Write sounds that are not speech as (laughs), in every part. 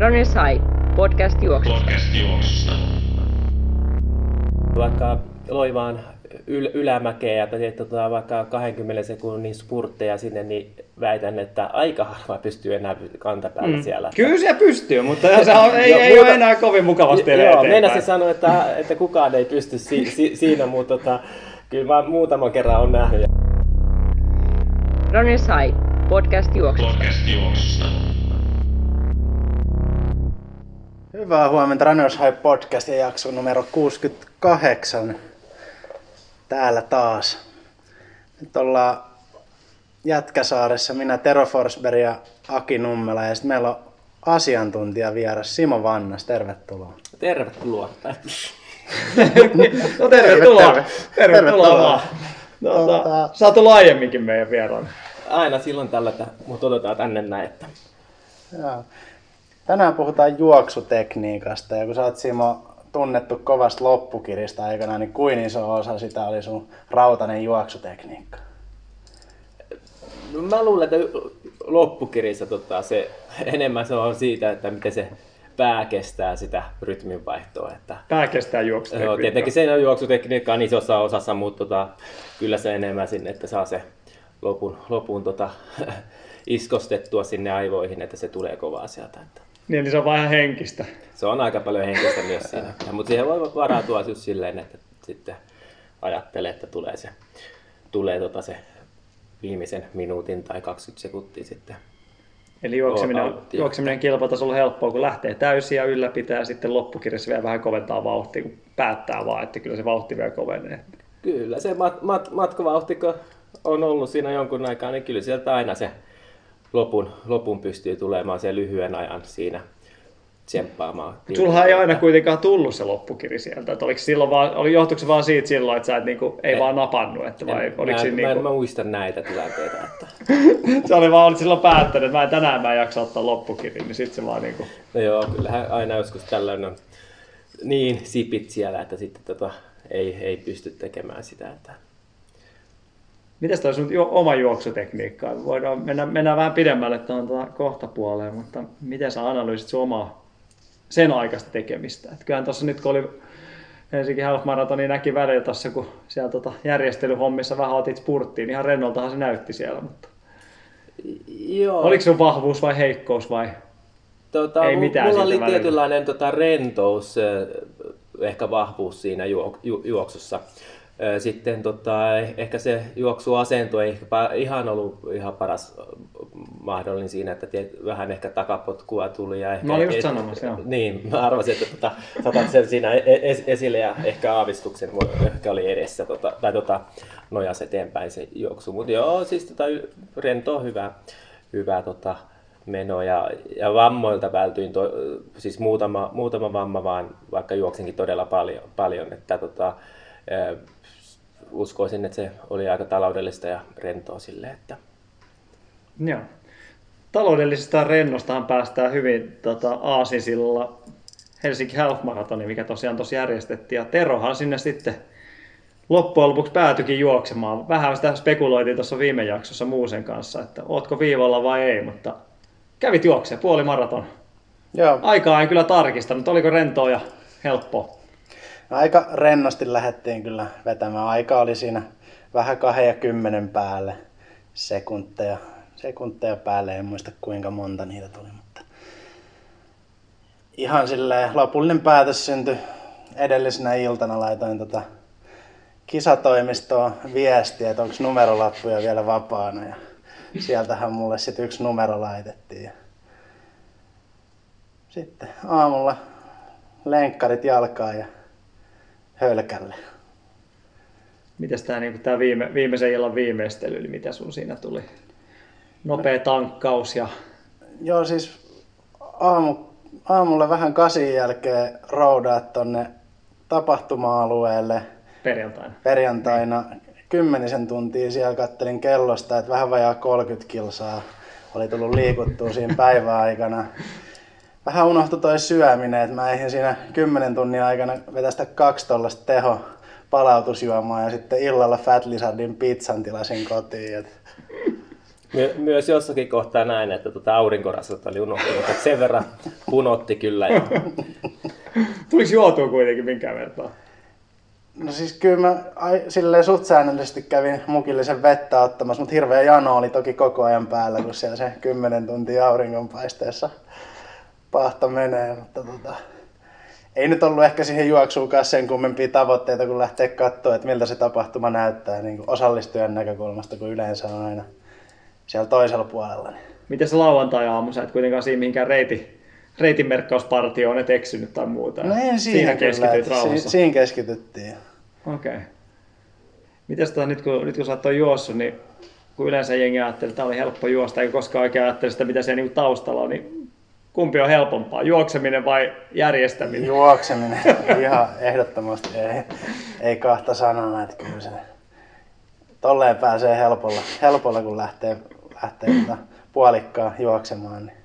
Runners High, podcast juoksusta. Podcast juoksusta. Vaikka loivaan yl- ylämäkeä ja teet tota vaikka 20 sekunnin spurtteja sinne, niin väitän, että aika harva pystyy enää kantapäällä mm. siellä. Kyllä se pystyy, mutta se on, ei, ei muuta- ole enää kovin mukavasti Joo, meinasin sanoa, että, että kukaan ei pysty si- si- siinä, mutta tota, kyllä mä muutaman kerran on nähnyt. Runners High, podcast juoksusta. Podcast juoksusta. Hyvää huomenta Runners High Podcast ja jakso numero 68. Täällä taas. Nyt ollaan Jätkäsaaressa, minä Tero Forsberg ja Aki Nummela ja sitten meillä on asiantuntija vieras Simo Vannas, tervetuloa. Tervetuloa. (laughs) No tervetuloa. Terve, terve. Tervetuloa Tervetuloa. vaan. Tuota, Tota- sä oot ollut aiemminkin meidän vieraan. Aina silloin tällä, että mut otetaan tänne näin. Että... Joo. Tänään puhutaan juoksutekniikasta ja kun sä oot Simo tunnettu kovasta loppukirista aikana, niin kuin iso osa sitä oli sun rautainen juoksutekniikka? No, mä luulen, että loppukirjassa tota, se, enemmän se on siitä, että miten se pää kestää sitä rytminvaihtoa. Että, Pää kestää Joo, juoksutekniikkaa. tietenkin se on juoksutekniikka on isossa osassa, mutta tota, kyllä se enemmän sinne, että saa se lopun, lopun tota, (laughs) iskostettua sinne aivoihin, että se tulee kovaa sieltä. Että Niin, niin se on ihan henkistä. se on aika paljon henkistä myös siinä. Mutta siihen voi varautua just silleen, että sitten ajattelee, että tulee se, tulee tota se viimeisen minuutin tai 20 sekuntia sitten. Eli juokseminen, juokseminen kilpatasolla helppoa, kun lähtee täysin ja ylläpitää ja sitten loppukirjassa vielä vähän koventaa vauhtia, kun päättää vaan, että kyllä se vauhti vielä kovenee. Kyllä se mat, mat, matkavauhti, on ollut siinä jonkun aikaa, niin kyllä sieltä aina se lopun, lopun pystyy tulemaan sen lyhyen ajan siinä tsemppaamaan. Mut Sulhan ei aina kuitenkaan tullut se loppukiri sieltä. Että oliko silloin vaan, oli, johtuiko se vaan siitä silloin, että sä et niinku, ei En- vaan napannut, että vai En- oliko mä, siinä mä, niinku, mä muista näitä tilanteita. Että... (laughs) se oli vaan olit silloin päättänyt, että mä en tänään mä en jaksa ottaa loppukirin, niin sitten se vaan niinku, No joo, kyllähän aina joskus tällainen on niin sipit siellä, että sitten tota, ei, ei pysty tekemään sitä. Että... Mitäs toi sun oma juoksutekniikka? Voidaan mennä, mennään vähän pidemmälle tuohon tuota kohtapuoleen, mutta miten sä analyysit sun omaa sen aikaista tekemistä? Et kyllähän tuossa nyt kun oli Helsinki Half Marathon, niin näki välillä tuossa, kun siellä tota järjestelyhommissa vähän otit spurttiin, niin ihan rennoltahan se näytti siellä, mutta Joo. oliko sun vahvuus vai heikkous vai? Tota, Ei mitään mulla oli välillä. tietynlainen tota, rentous, ehkä vahvuus siinä juok- ju- juoksussa. Sitten tota, eh- ehkä se juoksuasento ei ehkä ihan ollut ihan paras mahdollinen siinä, että tiet, vähän ehkä takapotkua tuli. Ja ehkä, Mä olin just sanomassa, joo. Niin, mä arvasin, että tota, saatat sen siinä e- es- esille ja ehkä aavistuksen ehkä oli edessä tota, tai tota, nojas eteenpäin se juoksu. Mutta joo, siis tota, rento hyvä, hyvä tota, meno ja, ja vammoilta vältyin, to, siis muutama, muutama vamma vaan, vaikka juoksenkin todella paljon, paljon että tota, uskoisin, että se oli aika taloudellista ja rentoa sille, että Joo. Taloudellisesta rennostahan päästään hyvin tota, Aasisilla Helsinki Half Marathoni, mikä tosiaan tuossa järjestettiin. Ja Terohan sinne sitten loppujen lopuksi päätyikin juoksemaan. Vähän sitä spekuloitiin tuossa viime jaksossa Muusen kanssa, että ootko viivalla vai ei, mutta kävit juokseen puoli maraton. Joo, Aikaa en kyllä tarkistanut, oliko rentoa ja helppoa. Aika rennosti lähdettiin kyllä vetämään. Aika oli siinä vähän kahden ja kymmenen päälle sekunteja. Sekunteja päälle, en muista kuinka monta niitä tuli, mutta ihan silleen lopullinen päätös syntyi edellisenä iltana. Laitoin tota kisatoimistoon viestiä, että onko numerolappuja vielä vapaana ja sieltähän mulle sitten yksi numero laitettiin. Ja Sitten aamulla lenkkarit jalkaan ja hölkälle. Mites tämä niinku, tää viime, viimeisen illan viimeistely, eli mitä sun siinä tuli? Nopea tankkaus ja Joo, siis aamu, aamulla vähän kasin jälkeen roudaa tonne tapahtuma-alueelle perjantaina. perjantaina. Kymmenisen tuntia siellä kattelin kellosta, että vähän vajaa 30 kilsaa oli tullut liikuttua siinä päiväaikana. Vähän unohtui toi syöminen, että mä eihin siinä 10 tunnin aikana vetästä kaksi tollasta teho palautusjuomaa ja sitten illalla Fat Lizardin pizzan tilasin kotiin. Et My- myös jossakin kohtaa näin, että tuota aurinkorasvat oli unohtunut, että sen verran punotti kyllä. Ja... Tuliko juotua kuitenkin minkään vertaa? No siis kyllä mä ai, silleen suht säännöllisesti kävin mukillisen vettä ottamassa, mutta hirveä jano oli toki koko ajan päällä, kun siellä se 10 tuntia auringonpaisteessa pahta menee. Mutta tota, ei nyt ollut ehkä siihen juoksuunkaan sen kummempia tavoitteita, kun lähtee katsoa, että miltä se tapahtuma näyttää niin kuin osallistujan näkökulmasta, kun yleensä on aina siellä toisella puolella. Niin. Miten se lauantai-aamu, sä et kuitenkaan siinä mihinkään reiti, reitinmerkkauspartioon et eksynyt tai muuta? No en siinä siinä rauhassa. si- siinä keskityttiin. Okei. Okay. Mites tota, nyt, kun, nyt kun sä oot juossut, niin kun yleensä jengi ajattelee, että tämä oli helppo juosta, eikä koskaan oikein ajattele sitä, mitä siellä niinku taustalla on, niin kumpi on helpompaa, juokseminen vai järjestäminen? Juokseminen (laughs) ihan ehdottomasti ei, ei kahta sanaa, että kyllä se tolleen pääsee helpolla, helpolla kun lähtee, lähtee tota puolikkaan juoksemaan. Niin.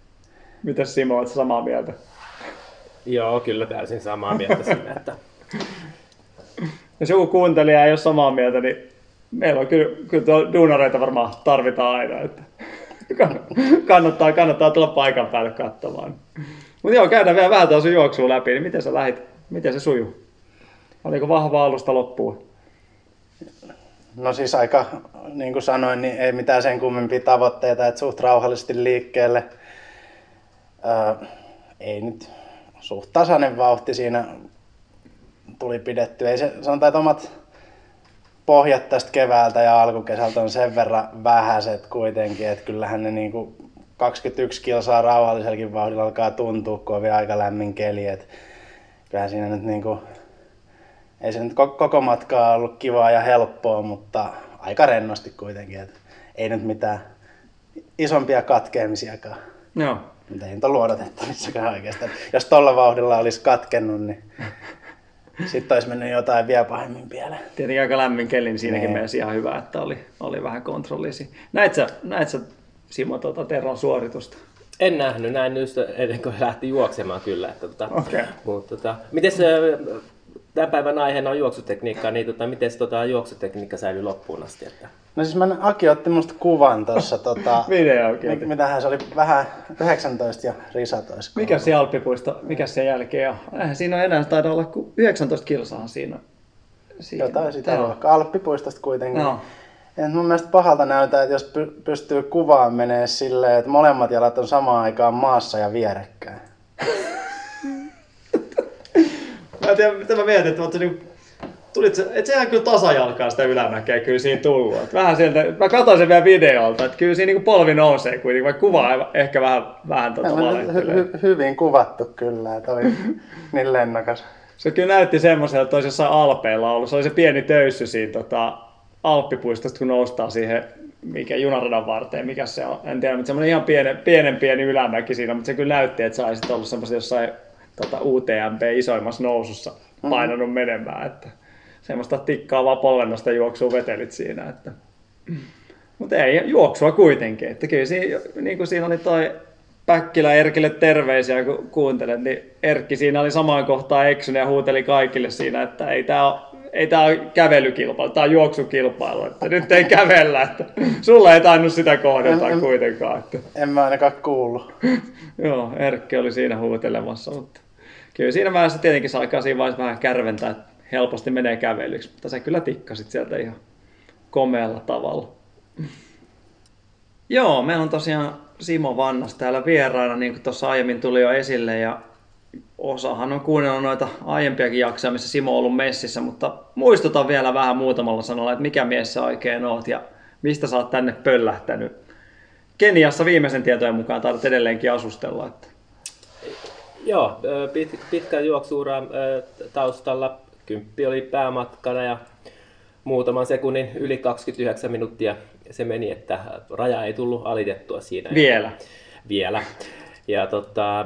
Mitäs Simo, sä samaa mieltä? Joo, kyllä täysin samaa mieltä siinä, että (laughs) Jos joku kuuntelija ei ole samaa mieltä, niin meillä on kyllä, kyllä duunareita varmaan tarvitaan aina. Että kannattaa, kannattaa tulla paikan päälle katsomaan. Mutta joo, käydään vielä vähän tuossa juoksua läpi, niin miten sä lähit, miten se sujuu? Oliko vahva alusta loppuun? No siis aika, niin kuin sanoin, niin ei mitään sen kummempia tavoitteita, että suht rauhallisesti liikkeelle. Ää, ei nyt suht tasainen vauhti siinä tuli pidetty. Ei se, sanotaan, että omat pohjat tästä keväältä ja alkukesältä on sen verran vähäiset kuitenkin, että kyllähän ne niin kuin 21 kilsaa rauhallisellakin vauhdilla alkaa tuntua, kun on vielä aika lämmin keli. Et kyllähän siinä nyt niin kuin, ei se nyt ko- koko matkaa ollut kivaa ja helppoa, mutta aika rennosti kuitenkin. Et ei nyt mitään isompia katkeamisiakaan. Joo. Mutta ei nyt ollut odotettavissakaan oikeastaan. Jos tuolla vauhdilla olisi katkennut, niin sitten olisi mennyt jotain vielä pahemmin pieleen. Tietenkin aika lämmin keli, niin siinäkin Niin. mielessä ihan hyvä, että oli, oli vähän kontrollisi. Näit sä, näit sä Simo tuota Teron suoritusta? en nähnyt näin just ennen kuin lähti juoksemaan kyllä. Että, tota, Okei. mutta, tota, miten se, tämän päivän aiheena on juoksutekniikka, niin tota, miten se tota, juoksutekniikka säilyy loppuun asti? Että... No siis mä, Aki otti musta kuvan tuossa. Tota, (laughs) mitähän se oli vähän 19 ja risatois. Mikä se Alppipuisto, mikä se jälkeen on? Eihän siinä on enää, taida olla kuin 19 kilsaa siinä. siinä. Jotain sitä luokkaa. Alppipuistosta kuitenkin. No. Ja mun mielestä pahalta näyttää, että jos py- pystyy kuvaan menee silleen, että molemmat jalat on samaan aikaan maassa ja vierekkäin. (laughs) Mä en tiedä, mitä mä mietin, että oot niinku, tulit se, et sehän kyllä tasajalkaa sitä ylämäkeä kyllä siinä tullut. Et vähän sieltä, mä katsoin sen vielä videolta, että kyllä siinä niinku polvi nousee kuitenkin, vaikka kuva ehkä vähän, vähän tota Hy- hy- hyvin kuvattu kyllä, että oli (laughs) niin lennokas. Se kyllä näytti semmoiselta, että olisi jossain Alpeilla ollut. Se oli se pieni töyssy siinä tota, Alppipuistosta, kun noustaan siihen mikä junaradan varteen, mikä se on. En tiedä, mutta semmoinen ihan pienen, pienen pieni ylämäki siinä, mutta se kyllä näytti, että sä olisit ollut semmoisen jossain tota, UTMP isoimmassa nousussa painanut menemään. Että semmoista tikkaavaa polvennosta juoksua vetelit siinä. Että. Mutta ei, juoksua kuitenkin. Että kyllä siinä, niin kuin siinä oli toi Päkkilä Erkille terveisiä, kun kuuntelet, niin Erkki siinä oli samaan kohtaan eksynyt ja huuteli kaikille siinä, että ei tämä ole, ei tää ole kävelykilpailu, tämä on juoksukilpailu, että nyt ei kävellä, että sulla ei tainnut sitä en- kuitenkaan. Että. En mä ainakaan kuullut. (laughs) Joo, Erkki oli siinä huutelemassa, mutta kyllä siinä vaiheessa tietenkin saa aikaa siinä vaiheessa vähän kärventää, että helposti menee kävelyksi, mutta sä kyllä tikkasit sieltä ihan komealla tavalla. (laughs) Joo, meillä on tosiaan Simo Vannas täällä vieraana, niin kuin tuossa aiemmin tuli jo esille, ja osahan on kuunnellut noita aiempiakin jaksoja, missä Simo on ollut messissä, mutta muistutan vielä vähän muutamalla sanalla, että mikä mies sä oikein oot ja mistä sä oot tänne pöllähtänyt. Keniassa viimeisen tietojen mukaan taidat edelleenkin asustella. Että... Joo, pit, pitkä juoksuura taustalla. Kymppi oli päämatkana ja muutaman sekunnin yli 29 minuuttia se meni, että raja ei tullut alitettua siinä. Vielä. Vielä. Ja tota,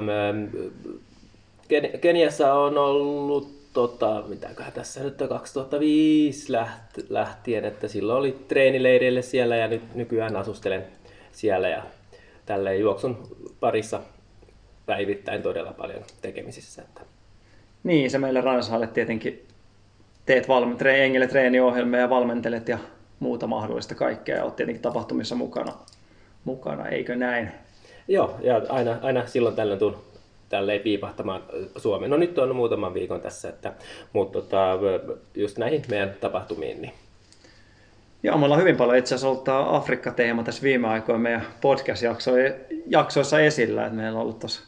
Keniassa on ollut, tota, mitäköhän tässä nyt on 2005 läht- lähtien, että silloin oli treenileireille siellä ja nyt nykyään asustelen siellä ja tälleen juoksun parissa päivittäin todella paljon tekemisissä. Että Niin, se meille Ransalle tietenkin teet valme- tre- jengille treeniohjelmia ja valmentelet ja muuta mahdollista kaikkea ja olet tietenkin tapahtumissa mukana. mukana, eikö näin? Joo, ja aina, aina silloin tällöin tuun tälleen piipahtamaan Suomeen. No nyt on muutaman viikon tässä, että, mutta tota, just näihin meidän tapahtumiin. Niin. Joo, me ollaan hyvin paljon itse asiassa ollut tämä Afrikka-teema tässä viime aikoina meidän podcast-jaksoissa esillä. Että meillä on ollut tuossa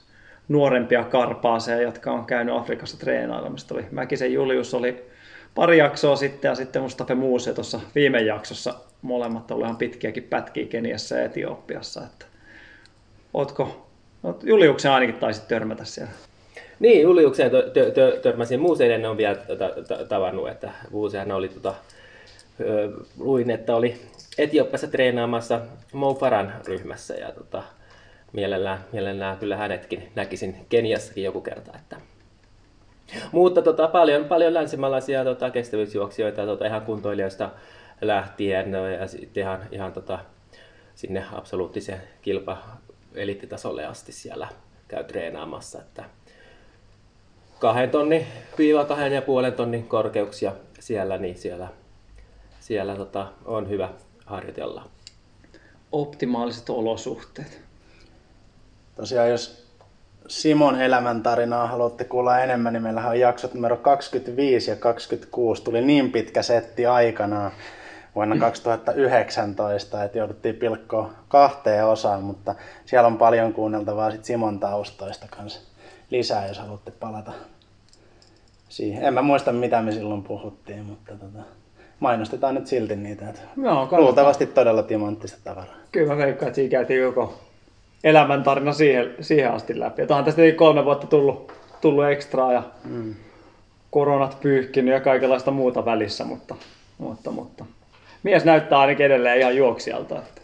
nuorempia karpaaseja, jotka on käynyt Afrikassa treenailemassa. Oli Mäkisen Julius oli pari jaksoa sitten ja sitten Mustafa Muuse tuossa viime jaksossa. Molemmat oli ihan pitkiäkin pätkiä Keniassa ja Etiopiassa. Että, ootko, oot, Juliuksen ainakin taisit törmätä siellä. Niin, tö, törmäsin. Muuseen en ole vielä tavannut, että Muusehan oli tota, luin, että oli Etiopiassa treenaamassa Mo Faran ryhmässä ja tota, mielellään, mielellään kyllä hänetkin näkisin Keniassakin joku kerta. Että. Mutta tota, paljon, paljon länsimaalaisia tota, kestävyysjuoksijoita tota, ihan kuntoilijoista lähtien no, ja sitten ihan, ihan tota, sinne absoluuttisen kilpa eliittitasolle asti siellä käy treenaamassa. Että kahden tonnin viiva kahden ja puolen tonnin korkeuksia siellä, niin siellä siellä tota, on hyvä harjoitella. Optimaaliset olosuhteet. Tosiaan jos Simon elämäntarinaa haluatte kuulla enemmän, niin meillähän on jaksot numero 25 ja 26. Tuli niin pitkä setti aikanaan vuonna (clears throat) 2019, että jouduttiin pilkkoa kahteen osaan, mutta siellä on paljon kuunneltavaa sit Simon taustoista kanssa lisää, jos haluatte palata siihen. En mä muista, mitä me silloin puhuttiin, mutta tota, mainostetaan nyt silti niitä. Että Joo, luultavasti todella timanttista tavaraa. Kyllä mä veikkaan, että siinä käytiin joko elämäntarina siihen, siihen asti läpi. Että tästä kolme vuotta tullut, tullut ekstraa ja mm. koronat pyyhkinyt ja kaikenlaista muuta välissä, mutta, mutta, mutta mies näyttää ainakin edelleen ihan juoksijalta. Että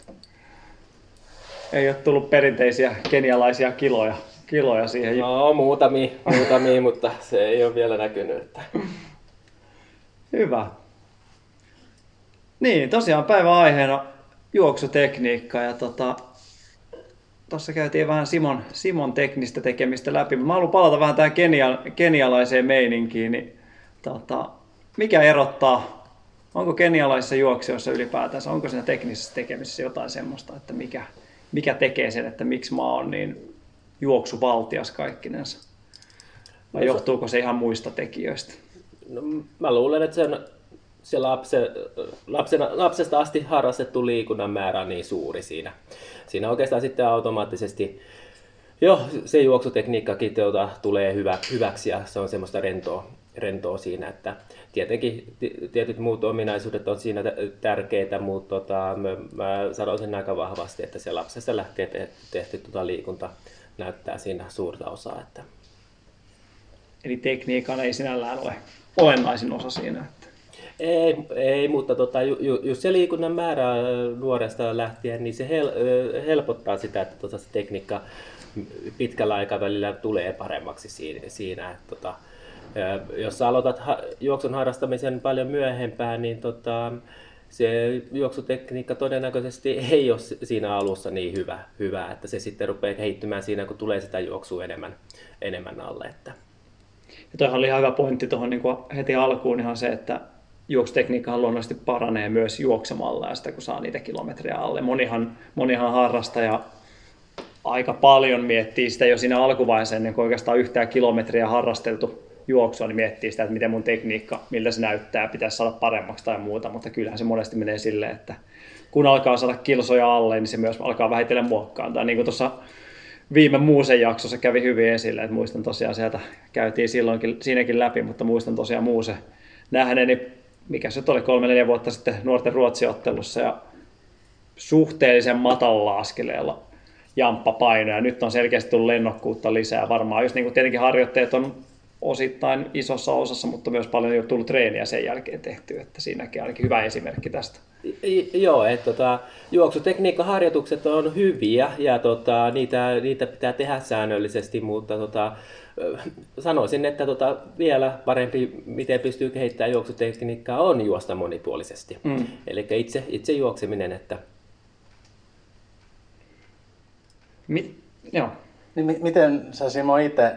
ei ole tullut perinteisiä kenialaisia kiloja, kiloja siihen. No muutamia, muutamia (laughs) mutta se ei ole vielä näkynyt. Että... Hyvä. Niin, tosiaan päivän aiheena juoksutekniikka ja tota, tuossa käytiin vähän Simon, Simon teknistä tekemistä läpi. Mä haluan palata vähän tähän kenia, kenialaiseen meininkiin. Niin, tota, mikä erottaa, onko kenialaisissa juoksijoissa ylipäätänsä, onko siinä teknisessä tekemisessä jotain semmoista, että mikä, mikä tekee sen, että miksi maa on niin juoksuvaltias kaikkinensa? Vai no johtuuko se ihan muista tekijöistä? No, mä luulen, että se on se lapse, lapsena, lapsesta asti harrastettu liikunnan määrä on niin suuri siinä. Siinä oikeastaan sitten automaattisesti jo se juoksutekniikkakin tuota, tulee hyvä, hyväksi ja se on semmoista rentoa, rentoa siinä, että tietenkin tietyt muut ominaisuudet on siinä tärkeitä, mutta tota, mä, mä sanoisin aika vahvasti, että se lapsesta lähtee tehty tuota liikunta näyttää siinä suurta osaa. Että... Eli tekniikan ei sinällään ole olennaisin osa siinä. Ei, ei mutta tota, ju, ju, just se liikunnan määrä nuoresta lähtien, niin se hel, helpottaa sitä, että tota, se tekniikka pitkällä aikavälillä tulee paremmaksi siinä. siinä että, tota, jos sä aloitat ha, juoksun harrastamisen paljon myöhempään, niin tota, se juoksutekniikka todennäköisesti ei ole siinä alussa niin hyvä, hyvä, että se sitten rupeaa kehittymään siinä, kun tulee sitä juoksua enemmän, enemmän alle. Että. Ja toihan oli ihan hyvä pointti tuohon niin heti alkuun ihan se, että juoksutekniikkahan luonnollisesti paranee myös juoksemalla ja sitä kun saa niitä kilometrejä alle. Monihan, monihan harrastaja aika paljon miettii sitä jo siinä alkuvaiheessa ennen kuin oikeastaan yhtään kilometriä harrasteltu juoksua, niin miettii sitä, että miten mun tekniikka, miltä se näyttää, pitäisi saada paremmaksi tai muuta, mutta kyllähän se monesti menee silleen, että kun alkaa saada kilsoja alle, niin se myös alkaa vähitellen muokkaantua. Niin kuin tuossa viime muusen jaksossa kävi hyvin esille, että muistan tosiaan sieltä, käytiin silloinkin siinäkin läpi, mutta muistan tosiaan muuse nähneeni mikä se oli kolme neljä vuotta sitten nuorten ruotsiottelussa ja suhteellisen matalalla askeleella jamppa ja nyt on selkeästi tullut lennokkuutta lisää varmaan. Just niin tietenkin harjoitteet on osittain isossa osassa, mutta myös paljon jo tullut treeniä sen jälkeen tehty, että siinäkin ainakin hyvä esimerkki tästä. Joo, että tota, juoksutekniikkaharjoitukset on hyviä ja tota, niitä, niitä pitää tehdä säännöllisesti, mutta tota, sanoisin, että tota, vielä parempi, miten pystyy kehittämään juoksutekniikkaa, on juosta monipuolisesti. Mm. Eli itse, itse juokseminen. Että... Mi- joo. Niin, mi- miten sä Simo itse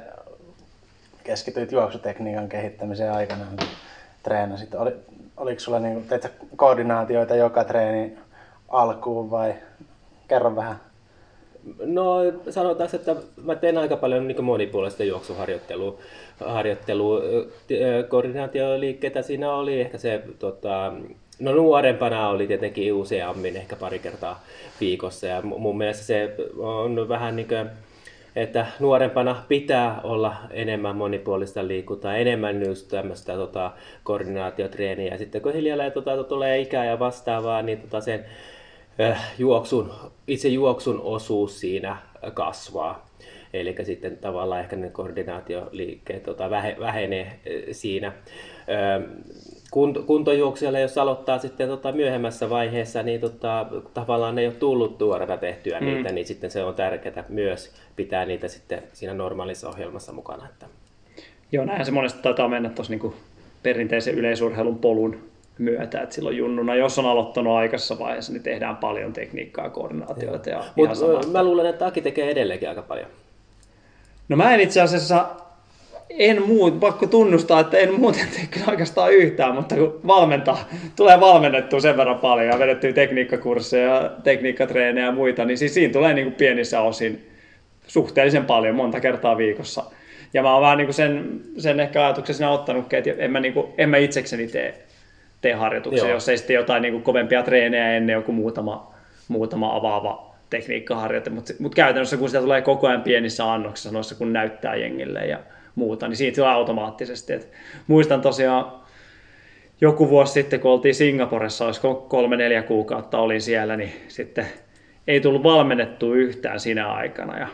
keskityit juoksutekniikan kehittämiseen aikana, kun treenasit? Oli, oliko sulla, niin, teit koordinaatioita joka treeni alkuun vai kerro vähän No sanotaan, että mä teen aika paljon niin monipuolista juoksuharjoittelua. Harjoittelua. Koordinaatioliikkeitä siinä oli ehkä se, tota, no nuorempana oli tietenkin useammin, ehkä pari kertaa viikossa. Ja mun mielestä se on vähän niin kuin, että nuorempana pitää olla enemmän monipuolista liikuntaa, enemmän just tämmöistä tota, koordinaatiotreeniä. Sitten kun hiljalleen tota, tulee ikää ja vastaavaa, niin tota, sen juoksun, itse juoksun osuus siinä kasvaa. Eli sitten tavallaan ehkä ne koordinaatioliikkeet tota, vähenee äh, siinä. Ähm, kuntojuoksijalle, jos aloittaa sitten tota myöhemmässä vaiheessa, niin tota, tavallaan ne ei ole tullut tuoreena tehtyä mm. niitä, niin sitten se on tärkeää myös pitää niitä sitten siinä normaalissa ohjelmassa mukana. Että. Joo, näinhän se monesti taitaa mennä tuossa niin perinteisen yleisurheilun polun myötä, että silloin junnuna, jos on aloittanut aikaisessa vaiheessa, niin tehdään paljon tekniikkaa ja koordinaatioita. Ja Mutta mä luulen, että Aki tekee edelleenkin aika paljon. No mä en itse asiassa en muut, pakko tunnustaa, että en muuten tee kyllä oikeastaan yhtään, mutta kun valmentaa, tulee valmennettua sen verran paljon ja vedettyä tekniikkakursseja, tekniikkatreenejä ja muita, niin siis siinä tulee niin kuin pienissä osin suhteellisen paljon, monta kertaa viikossa. Ja mä oon vähän niin kuin sen, sen ehkä ajatuksen siinä ottanutkin, että en mä, niin kuin, en mä itsekseni tee, tee harjoituksia, Joo. jos ei sitten jotain niin kuin kovempia treenejä ennen joku muutama, muutama avaava tekniikkaharjoite, mutta mut käytännössä kun sitä tulee koko ajan pienissä annoksissa, noissa kun näyttää jengille ja muuta, niin siitä tulee automaattisesti. Et muistan tosiaan joku vuosi sitten, kun oltiin Singaporessa, olisiko kolme-neljä kuukautta olin siellä, niin sitten ei tullut valmennettu yhtään sinä aikana. Ja,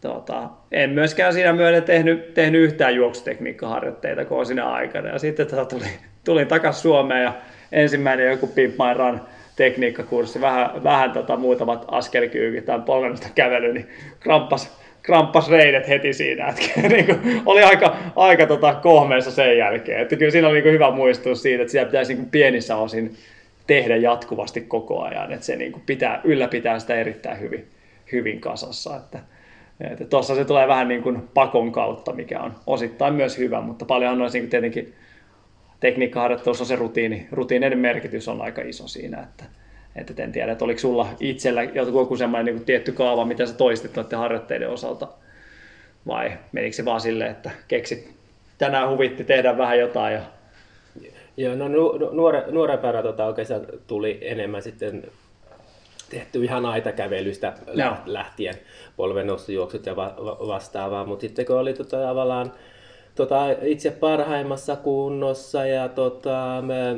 tota, en myöskään siinä myöden tehnyt, tehnyt yhtään juoksutekniikkaharjoitteita kuin siinä aikana. Ja sitten tota, tulin, tulin takaisin Suomeen ja ensimmäinen joku Pimp My Run tekniikkakurssi, vähän, vähän tota, muutamat askelkyykit tai polvennosta kävely, niin kramppas, kramppas reidet heti siinä. Että, (laughs) niin kuin, oli aika, aika tota, kohmeessa sen jälkeen. Että kyllä siinä oli niin kuin, hyvä muistus siitä, että sitä pitäisi niin kuin, pienissä osin tehdä jatkuvasti koko ajan. Että se niin kuin, pitää, ylläpitää sitä erittäin hyvin, hyvin kasassa. Että, että tuossa se tulee vähän niin kuin pakon kautta, mikä on osittain myös hyvä, mutta paljon on niin kuin tietenkin tekniikkaharjoittelussa se rutiini, rutiininen merkitys on aika iso siinä, että, että en tiedä, että oliko sulla itsellä joku semmoinen niin tietty kaava, mitä sä toistit noiden harjoitteiden osalta, vai menikö se vaan silleen, että keksit tänään huvitti tehdä vähän jotain ja Joo, no nuore, nuorempana tota, oikeastaan tuli enemmän sitten tehty ihan aitakävelystä no. lähtien, polvennostojuoksut ja va- vastaavaa, mutta sitten kun oli tota, tavallaan tota, itse parhaimmassa kunnossa ja tota, me,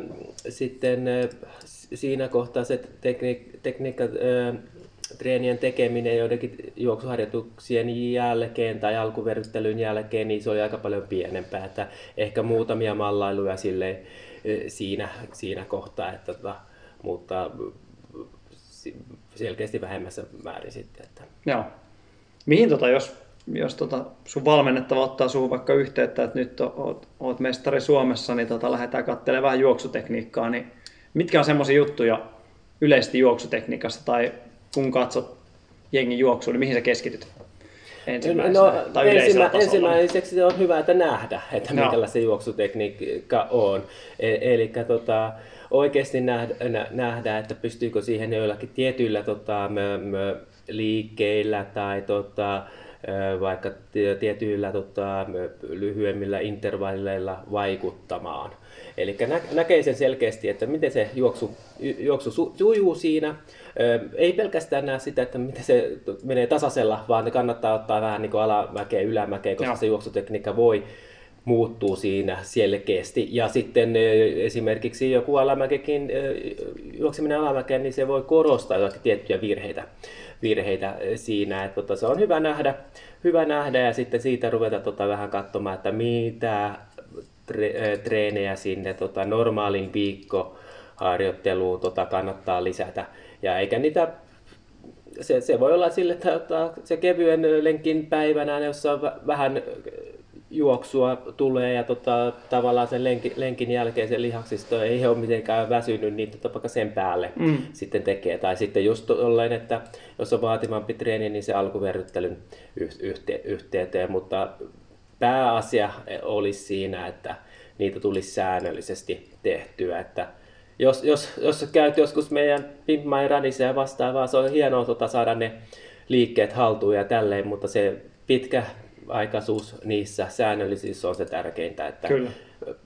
sitten siinä kohtaa se tekniik- tekniikka, treenien tekeminen joidenkin juoksuharjoituksien jälkeen tai alkuverryttelyn jälkeen, niin se oli aika paljon pienempää. Että ehkä muutamia mallailuja sille siinä, siinä kohtaa, että, tota, mutta selkeästi vähemmässä määrin sitten. Että. Joo. Mihin tota, jos, jos tota, sun valmennettava ottaa suhun vaikka yhteyttä, että nyt oot, oot mestari Suomessa, niin tota, lähdetään katselemaan vähän juoksutekniikkaa, niin mitkä on semmoisia juttuja yleisesti juoksutekniikassa tai kun katsot jengin juoksua, niin mihin sä keskityt? No, tai ensimmä, ensimmäiseksi on hyvä, että nähdä, että no. minkälaista juoksutekniikka on. E- eli tota, oikeasti nähdä, nähdä, että pystyykö siihen joillakin tietyillä tota, mö, mö, liikkeillä tai tota, vaikka tietyillä tota, lyhyemmillä intervalleilla vaikuttamaan. Eli nä- näkee sen selkeästi, että miten se juoksu, juoksu su- sujuu siinä. Ei pelkästään näe sitä, että miten se menee tasaisella, vaan ne kannattaa ottaa vähän niin kuin alamäkeä, ylämäkeä, koska Joo. se juoksutekniikka voi muuttuu siinä selkeästi. Ja sitten esimerkiksi joku alamäkekin, juokseminen alamäkeen, niin se voi korostaa jotakin tiettyjä virheitä, virheitä siinä. Että tota, se on hyvä nähdä, hyvä nähdä ja sitten siitä ruveta tota, vähän katsomaan, että mitä tre, treenejä sinne tota, normaalin viikkoharjoitteluun tota, kannattaa lisätä. Ja eikä niitä se, se voi olla sille, että se kevyen lenkin päivänä, jossa vähän juoksua tulee ja tota, tavallaan sen lenkin, lenkin jälkeen se lihaksisto ei ole mitenkään väsynyt, niin tota, vaikka sen päälle mm. sitten tekee. Tai sitten just ollen, että jos on vaativampi treeni, niin se alkuverryttelyn yhte, yhteyteen, mutta pääasia olisi siinä, että niitä tulisi säännöllisesti tehtyä. Että jos, jos, jos käyt joskus meidän Pimp My Runissa ja vastaavaa, se on hienoa tota, saada ne liikkeet haltuun ja tälleen, mutta se pitkä aikaisuus niissä säännöllisissä on se tärkeintä, että Kyllä.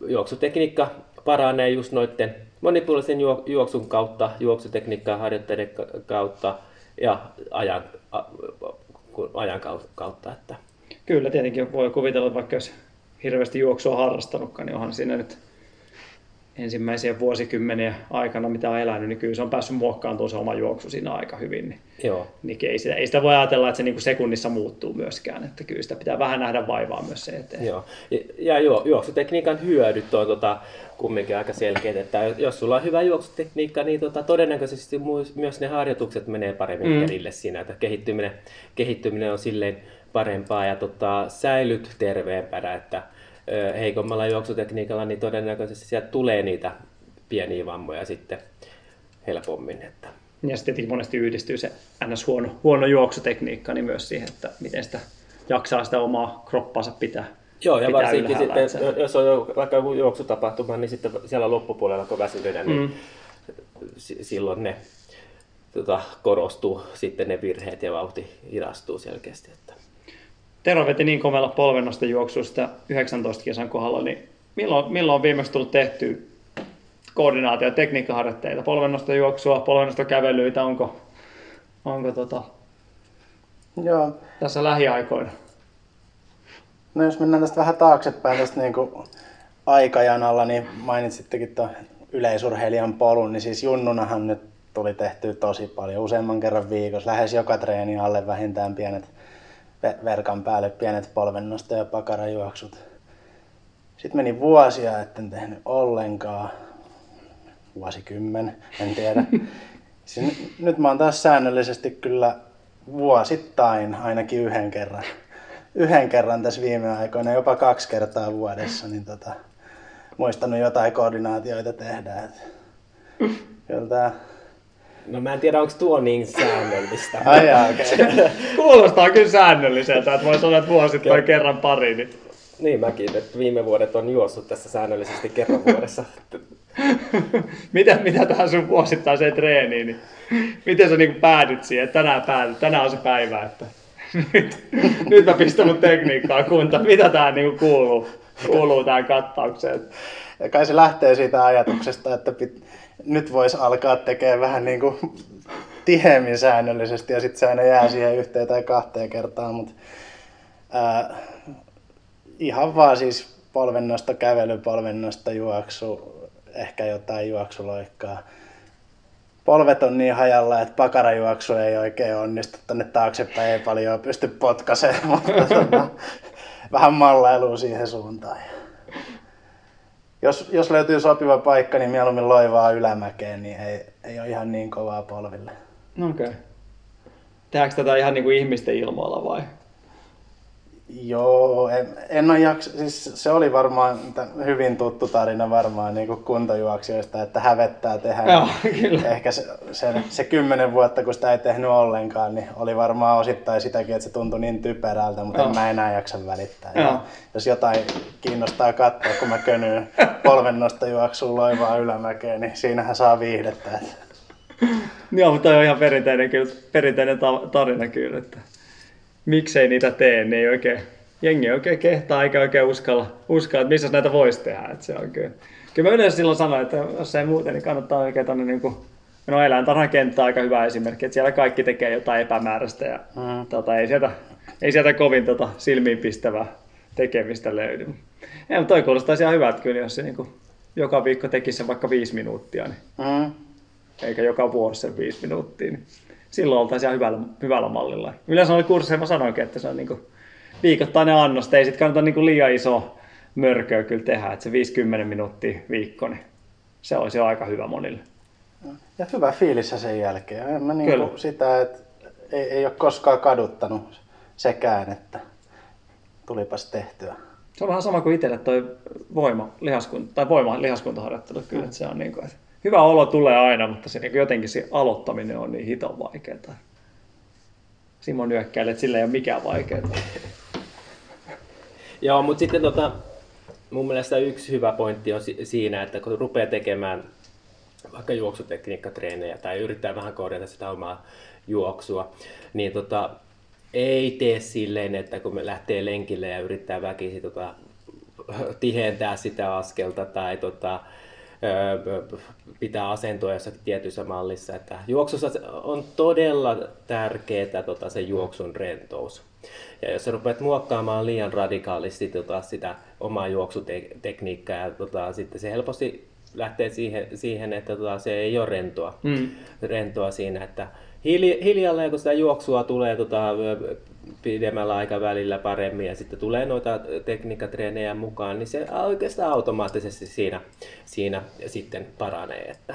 juoksutekniikka paranee just noiden monipuolisen juo- juoksun kautta, juoksutekniikkaa harjoitteiden ka- kautta ja ajan, ajan kau- kautta. Että. Kyllä, tietenkin voi kuvitella, että vaikka jos hirveästi juoksua harrastanutkaan, niin onhan siinä nyt ensimmäisiä vuosikymmeniä aikana, mitä on elänyt, niin kyllä se on päässyt muokkaantumaan se oma juoksu siinä aika hyvin. Niin, Joo. niin ei, sitä, ei sitä voi ajatella, että se niin sekunnissa muuttuu myöskään, että kyllä sitä pitää vähän nähdä vaivaa myös se eteen. Joo. Ja, ja juo, juoksutekniikan hyödyt on tota, kumminkin aika selkeät, että jos sulla on hyvä juoksutekniikka, niin tota, todennäköisesti myös ne harjoitukset menee paremmin mm. perille siinä, että kehittyminen, kehittyminen on silleen parempaa ja tota, säilyt terveempänä, että heikommalla juoksutekniikalla niin todennäköisesti sieltä tulee niitä pieniä vammoja sitten helpommin. Että. Ja sitten monesti yhdistyy se ns. huono, huono juoksutekniikka niin myös siihen, että miten sitä jaksaa sitä omaa kroppansa pitää. Joo, ja pitää varsinkin sitten, että se- jos on vaikka joku juoksutapahtuma, niin sitten siellä loppupuolella, kun väsyneenä, niin Mm. si- silloin ne tota, korostuu sitten ne virheet ja vauhti hidastuu selkeästi. Että. Tero veti niin komella polvennosta juoksusta 19 kesän kohdalla, niin milloin, milloin on viimeksi tullut tehty koordinaatio- ja tekniikkaharjoitteita, polvennosta juoksua, polvennosta kävelyitä, onko, onko tota, Joo, tässä lähiaikoina? No jos mennään tästä vähän taaksepäin tästä niin kuin aikajanalla, niin mainitsittekin tuon yleisurheilijan polun, niin siis junnunahan nyt tuli tehtyä tosi paljon, useamman kerran viikossa, lähes joka treeni alle vähintään pienet verkan päälle pienet polvennosto- ja pakarajuoksut. Sitten meni vuosia, etten tehnyt ollenkaan, vuosikymmen, en tiedä. (laughs) Siis nyt- mä oon taas säännöllisesti kyllä vuosittain ainakin yhden kerran yhden kerran tässä viime aikoina, jopa kaksi kertaa vuodessa, niin tota, muistanut jotain koordinaatioita tehdä. Et, (laughs) kyllä tää... No mä en tiedä, onko tuo niin säännöllistä. Ai jaa, okay. (laughs) Kuulostaa kyllä säännölliseltä, että voi sanoa, että vuosittain kerran pari. Niin. Niin mäkin, että viime vuodet on juossut tässä säännöllisesti kerran vuodessa. (laughs) mitä, mitä tähän sun vuosittaiseen treeniin, niin miten sä niin päädyt siihen, että tänään päädyt, tänään on se päivä, että nyt, nyt mä pistän mun tekniikkaa kunta, mitä tää niin kuuluu, kuuluu tähän kattaukseen. Ja kai se lähtee siitä ajatuksesta, että pit, nyt voisi alkaa tekemään vähän niin kuin tiheämmin säännöllisesti ja sitten se aina jää siihen yhteen tai kahteen kertaan, mutta ää, ihan vaan siis polvennosta kävely, polvennosta juoksu, ehkä jotain juoksuloikkaa. Polvet on niin hajalla, että pakarajuoksu ei oikein onnistu tonne taaksepäin, ei paljon pysty potkaisemaan, (laughs) mutta tota, vähän mallailua siihen suuntaan. Jos, jos löytyy sopiva paikka, niin mieluummin loivaa ylämäkeen, niin ei, ei ole ihan niin kovaa polville. Okei. Okay. Tehdäänkö tätä ihan niin kuin ihmisten ilmoilla vai? Joo, en, en ole jaksa, siis se oli varmaan hyvin tuttu tarina varmaan niin kuin kuntojuoksijoista, että hävettää tehdä. Joo, kyllä. Ehkä se, se, se kymmenen vuotta, kun sitä ei tehnyt ollenkaan, niin oli varmaan osittain sitäkin, että se tuntui niin typerältä, mutta Joo. en mä enää jaksa välittää. Joo. Ja jos jotain kiinnostaa katsoa, kun mä könyyn polvennosta juoksuun loivaa ylämäkeen, niin siinähän saa viihdettä. Että Joo, mutta on ihan perinteinen, kyllä, perinteinen ta- tarina kyllä, että miksei niitä tee, niin ei oikein, jengi ei oikein kehtaa eikä oikein uskalla, uskalla että missä näitä voisi tehdä. Että se on kyllä. kyllä mä yleensä silloin sanoin, että jos ei muuten, niin kannattaa oikein tonne niin kuin, no eläintarhakenttä on aika hyvä esimerkki, että siellä kaikki tekee jotain epämääräistä ja Mm. tota, ei, sieltä, ei sieltä kovin tota, silmiinpistävää tekemistä löydy. Ei, mutta toi kuulostaa ihan hyvältä kyllä, jos se niin kuin, joka viikko tekisi sen vaikka viisi minuuttia, niin mm, eikä joka vuosi sen viisi minuuttia, niin silloin oltaisiin ihan hyvällä, hyvällä mallilla. Yleensä oli kursseilla mä sanoinkin, että se on niin viikoittainen annos, ei sitten kannata niin liian iso mörköä kyllä tehdä, että se 50 minuuttia viikko, niin se olisi jo aika hyvä monille. Ja hyvä fiilis sen jälkeen. En mä Kyllä. niinku sitä, että ei, ei ole koskaan kaduttanut sekään, että tulipas tehtyä. Se on vähän sama kuin itselle toi voima, lihaskunta, tai voima lihaskuntaharjoittelu kyllä, että se on niin kuin, että hyvä olo tulee aina, mutta se niin jotenkin se aloittaminen on niin hiton vaikeaa. Simon nyökkäilee, että sillä ei ole mikään vaikeaa. (laughs) Joo, mutta sitten tota, mun mielestä yksi hyvä pointti on si- siinä, että kun rupeaa tekemään vaikka juoksutekniikkatreenejä tai yrittää vähän kohdata sitä omaa juoksua, niin tota, ei tee silleen, että kun me lähtee lenkille ja yrittää väkisin tota, (laughs) tihentää sitä askelta tai tota, pitää asentoa jossakin tietyssä mallissa. Että juoksussa on todella tärkeää tota, se juoksun rentous. Ja jos sä rupeat muokkaamaan liian radikaalisti tota, sitä omaa juoksutekniikkaa, ja tota, sitten se helposti lähtee siihen, siihen että tota, se ei ole rentoa, mm. rentoa siinä, että hiljalleen kun sitä juoksua tulee tota, pidemmällä aikavälillä paremmin ja sitten tulee noita tekniikkatreenejä mukaan, niin se oikeastaan automaattisesti siinä, siinä sitten paranee. Että.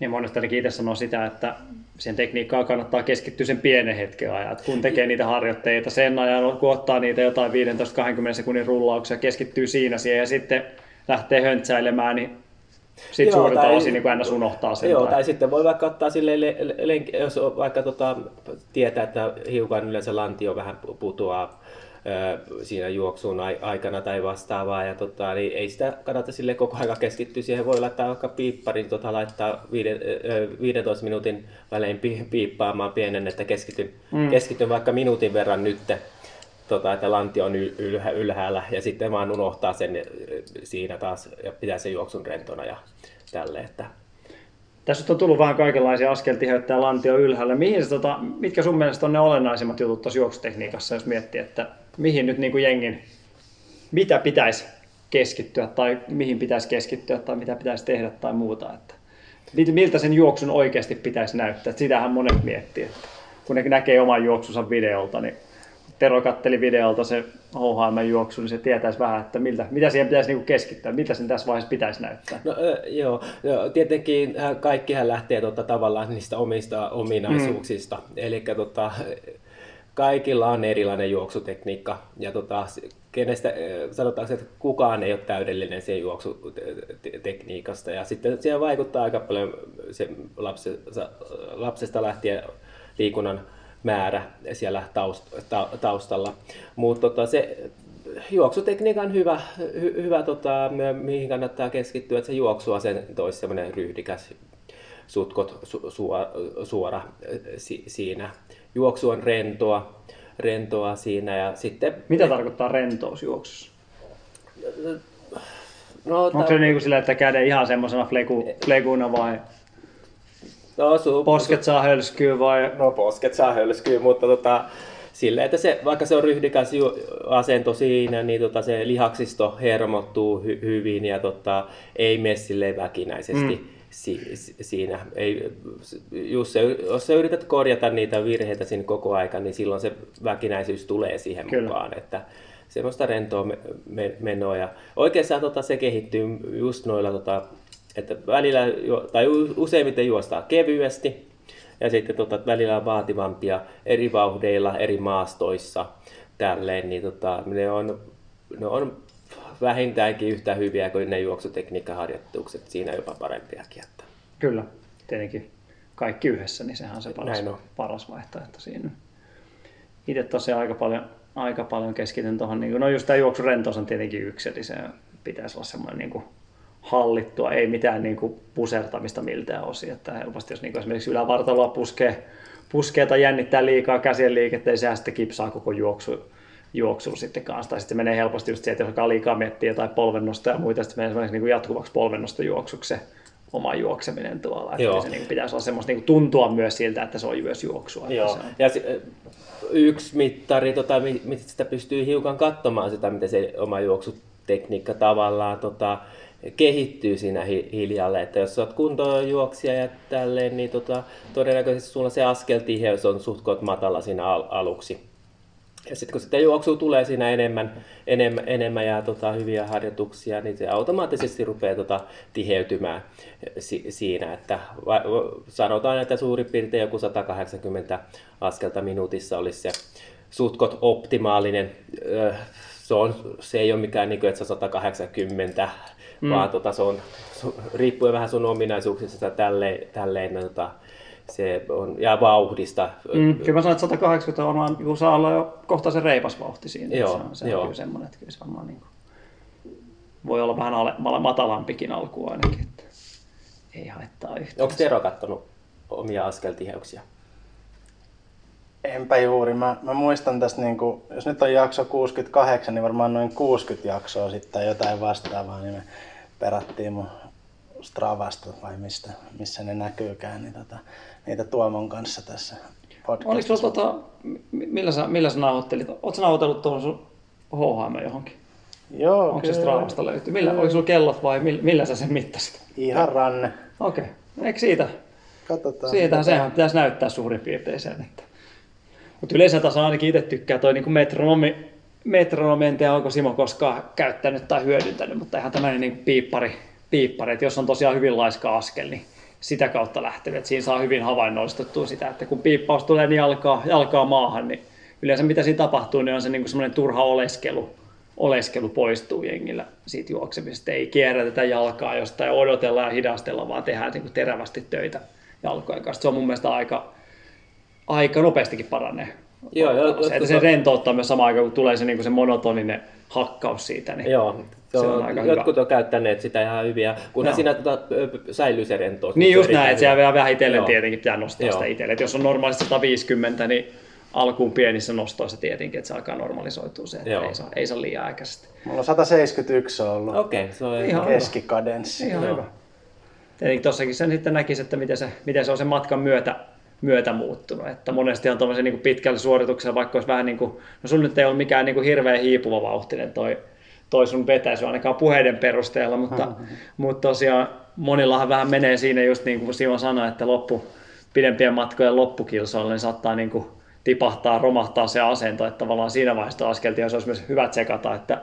Ja monesti ainakin itse sanoo sitä, että sen tekniikkaan kannattaa keskittyä sen pienen hetken ajan. Kun tekee niitä harjoitteita sen ajan, kun ottaa niitä jotain 15-20 sekunnin rullauksia, keskittyy siinä siihen ja sitten lähtee höntsäilemään, niin sitten suurin osa niin aina unohtaa sen. Joo, tai... tai sitten voi vaikka ottaa sille, jos vaikka tota, tietää, että hiukan yleensä lantio vähän putoaa siinä juoksun aikana tai vastaavaa. Ja tota, niin ei sitä kannata sille koko ajan keskittyä. Siihen voi laittaa vaikka piipparin, tota, laittaa 15 minuutin välein piippaamaan pienen, että keskityn, mm. keskityn vaikka minuutin verran nyt tota, että lanti on ylhä, ylhäällä ja sitten vaan unohtaa sen siinä taas ja pitää sen juoksun rentona ja tälle. Että... Tässä on tullut vähän kaikenlaisia askeltiheyttä ja lantio ylhäällä. Mihin se, tota, mitkä sun mielestä on ne olennaisimmat jutut tuossa juoksutekniikassa, jos miettii, että mihin nyt niin kuin jengin, mitä pitäisi keskittyä tai mihin pitäisi keskittyä tai mitä pitäisi tehdä tai muuta. Että miltä sen juoksun oikeasti pitäisi näyttää. Sitähän monet miettii, että kun ne näkee oman juoksunsa videolta, niin Tero katteli videolta se HHM juoksu, niin se tietäisi vähän, että miltä, mitä siihen pitäisi niinku keskittyä, mitä sen tässä vaiheessa pitäisi näyttää. No, joo, joo, tietenkin kaikkihan lähtee tota, tavallaan niistä omista ominaisuuksista. Mm. Eli tota, kaikilla on erilainen juoksutekniikka ja tota, kenestä, sanotaan, että kukaan ei ole täydellinen sen juoksutekniikasta ja sitten siihen vaikuttaa aika paljon se lapsesta, lapsesta lähtien liikunnan määrä siellä taustalla. Mutta tota, se juoksutekniikan hyvä, hy, hyvä tota, mihin kannattaa keskittyä, että se juoksua sen toisi semmoinen ryhdikäs, sutkot su, suora, suora si, siinä. Juoksu on rentoa, rentoa siinä ja sitten... Mitä tarkoittaa rentous juoksussa? No, Onko se niin kuin sillä, että käden ihan semmoisena fleku, flekuna vai? No, su- posket saa hölskyä vai? No posket saa hölskyä, mutta tota, sillä, että se, vaikka se on ryhdikäs asento siinä, niin tota, se lihaksisto hermottuu hy- hyvin ja tota, ei mene sille väkinäisesti. Mm. Si- siinä. Ei, just se, jos sä yrität korjata niitä virheitä siinä koko aika, niin silloin se väkinäisyys tulee siihen Kyllä. mukaan. Että semmoista rentoa menoa. Ja oikeastaan tota, se kehittyy just noilla tota, että välillä, tai useimmiten juostaa kevyesti, ja sitten tota, välillä on vaativampia eri vauhdeilla, eri maastoissa, tälleen, niin tota, ne, on, ne on vähintäänkin yhtä hyviä kuin ne juoksutekniikkaharjoitukset, siinä jopa parempiakin. Että. Kyllä, tietenkin kaikki yhdessä, niin sehän on se paras, paras vaihtoehto siinä. Itse tosiaan aika paljon, aika paljon keskityn tuohon, niin no just tämä juoksurentous on tietenkin yksi, eli se pitäisi olla semmoinen niin kuin hallittua, ei mitään niin kuin pusertamista miltään osin. Että helposti jos niin kuin esimerkiksi ylävartaloa puskee, puskee tai jännittää liikaa käsien liikettä, niin sehän sitten kipsaa koko juoksu, juoksu sitten kanssa. Tai sitten menee helposti just se, että jos alkaa liikaa miettiä jotain polvennosta ja muita, sitten menee niin kuin jatkuvaksi polvennosta juoksuksi se oma juokseminen tuolla. Että Joo. se niin pitäisi olla semmoista niin tuntua myös siltä, että se on myös juoksua. Joo. Se on... Ja se, yksi mittari, tota, mistä sitä pystyy hiukan katsomaan sitä, miten se oma juoksutekniikka tavallaan tota, kehittyy siinä hiljalle. Että jos olet kuntojuoksija ja tälleen, niin tota, todennäköisesti sulla se askeltiheys on suht matala siinä al- aluksi. Ja sitten kun sitä juoksua tulee siinä enemmän, enemmän, enemmän ja tota, hyviä harjoituksia, niin se automaattisesti rupeaa tota, tiheytymään si- siinä. Että va- sanotaan, että suurin piirtein joku 180 askelta minuutissa olisi se suhtkot optimaalinen. Se, on, se ei ole mikään, niin kuin, että se 180 mm. Vaan tota, se on, riippuen vähän sun ominaisuuksista tälleen, tälleen tota, se on, ja vauhdista. Mm, kyllä mä sanon, että 180 on vaan, kun saa olla jo kohta se reipas vauhti siinä. Joo, se on, se joo. on kyllä semmoinen, että kyllä se varmaan niin kuin, voi olla vähän ale, matalampikin alku ainakin. Että ei haittaa yhtään. Onko Tero kattonut omia askeltiheuksia? Enpä juuri. Mä, mä muistan tästä, niin kuin, jos nyt on jakso 68, niin varmaan noin 60 jaksoa sitten tai jotain vastaavaa, niin me perattiin mun Stravasta vai mistä, missä ne näkyykään, niin tota, niitä Tuomon kanssa tässä Oliko podcastissa. sulla, tota, mi- millä, sä, millä sä nauhoittelit? Oletko nauhoitellut tuohon sun HHM johonkin? Joo, Onko se kyllä. Stravasta löytyy? Millä, oliko sulla kellot vai millä, millä sä sen mittasit? Ihan ranne. Okei, okay. eikö siitä? Katsotaan. Siitähän sehän pitäisi näyttää suurin piirtein sen. Että. Mutta yleensä taas ainakin itse tykkää toi niinku metronomi, metronomi, en tiedä onko Simo koskaan käyttänyt tai hyödyntänyt, mutta ihan tämmöinen niinku piippari, piippari, että jos on tosiaan hyvin laiska askel, niin sitä kautta lähtevät. että Siinä saa hyvin havainnollistettua sitä, että kun piippaus tulee niin jalkaa, jalkaa maahan, niin yleensä mitä siinä tapahtuu, niin on se niinku semmoinen turha oleskelu, oleskelu poistuu jengillä siitä juoksemisesta. Ei kierrätetä jalkaa jostain odotella ja hidastella, vaan tehdään niin kuin terävästi töitä jalkojen kanssa. Se on mun mielestä aika, aika nopeastikin paranee. Joo, joo, se, että tota- se rentouttaa myös samaan aikaan, kun tulee se, niin kuin se monotoninen hakkaus siitä. Niin Joo, se Se on, on aika jotkut on käyttäneet sitä ihan hyviä, kunhan Joo. siinä tota, ö, säilyy se rentous. Niin se on just näin, että siellä hyvä. vielä vähän itselle Joo. tietenkin pitää nostaa Joo. sitä itselle. Jos on normaalisti 150, niin alkuun pienissä nostoissa tietenkin, että se alkaa normalisoitua se, että Joo. ei saa, ei saa liian äkäisesti. Mulla on 171 ollut Okei, se on Ihan hyvä. keskikadenssi. Ihan Joo. hyvä. Tietenkin tuossakin sen sitten näkisi, että miten se, miten se on sen matkan myötä, myötä muuttunut. Että monesti on tuommoisen niin pitkällä suorituksella, vaikka olisi vähän niin kuin, no sun nyt ei ole mikään niin kuin hirveän hiipuva vauhtinen toi, toi sun vetäisy ainakaan puheiden perusteella, mutta, mutta tosiaan monillahan vähän menee siinä just niin kuin Simo sanoi, että loppu, pidempien matkojen loppukilsoilla niin saattaa niin kuin tipahtaa, romahtaa se asento, että tavallaan siinä vaiheessa askeltia se olisi myös hyvä tsekata, että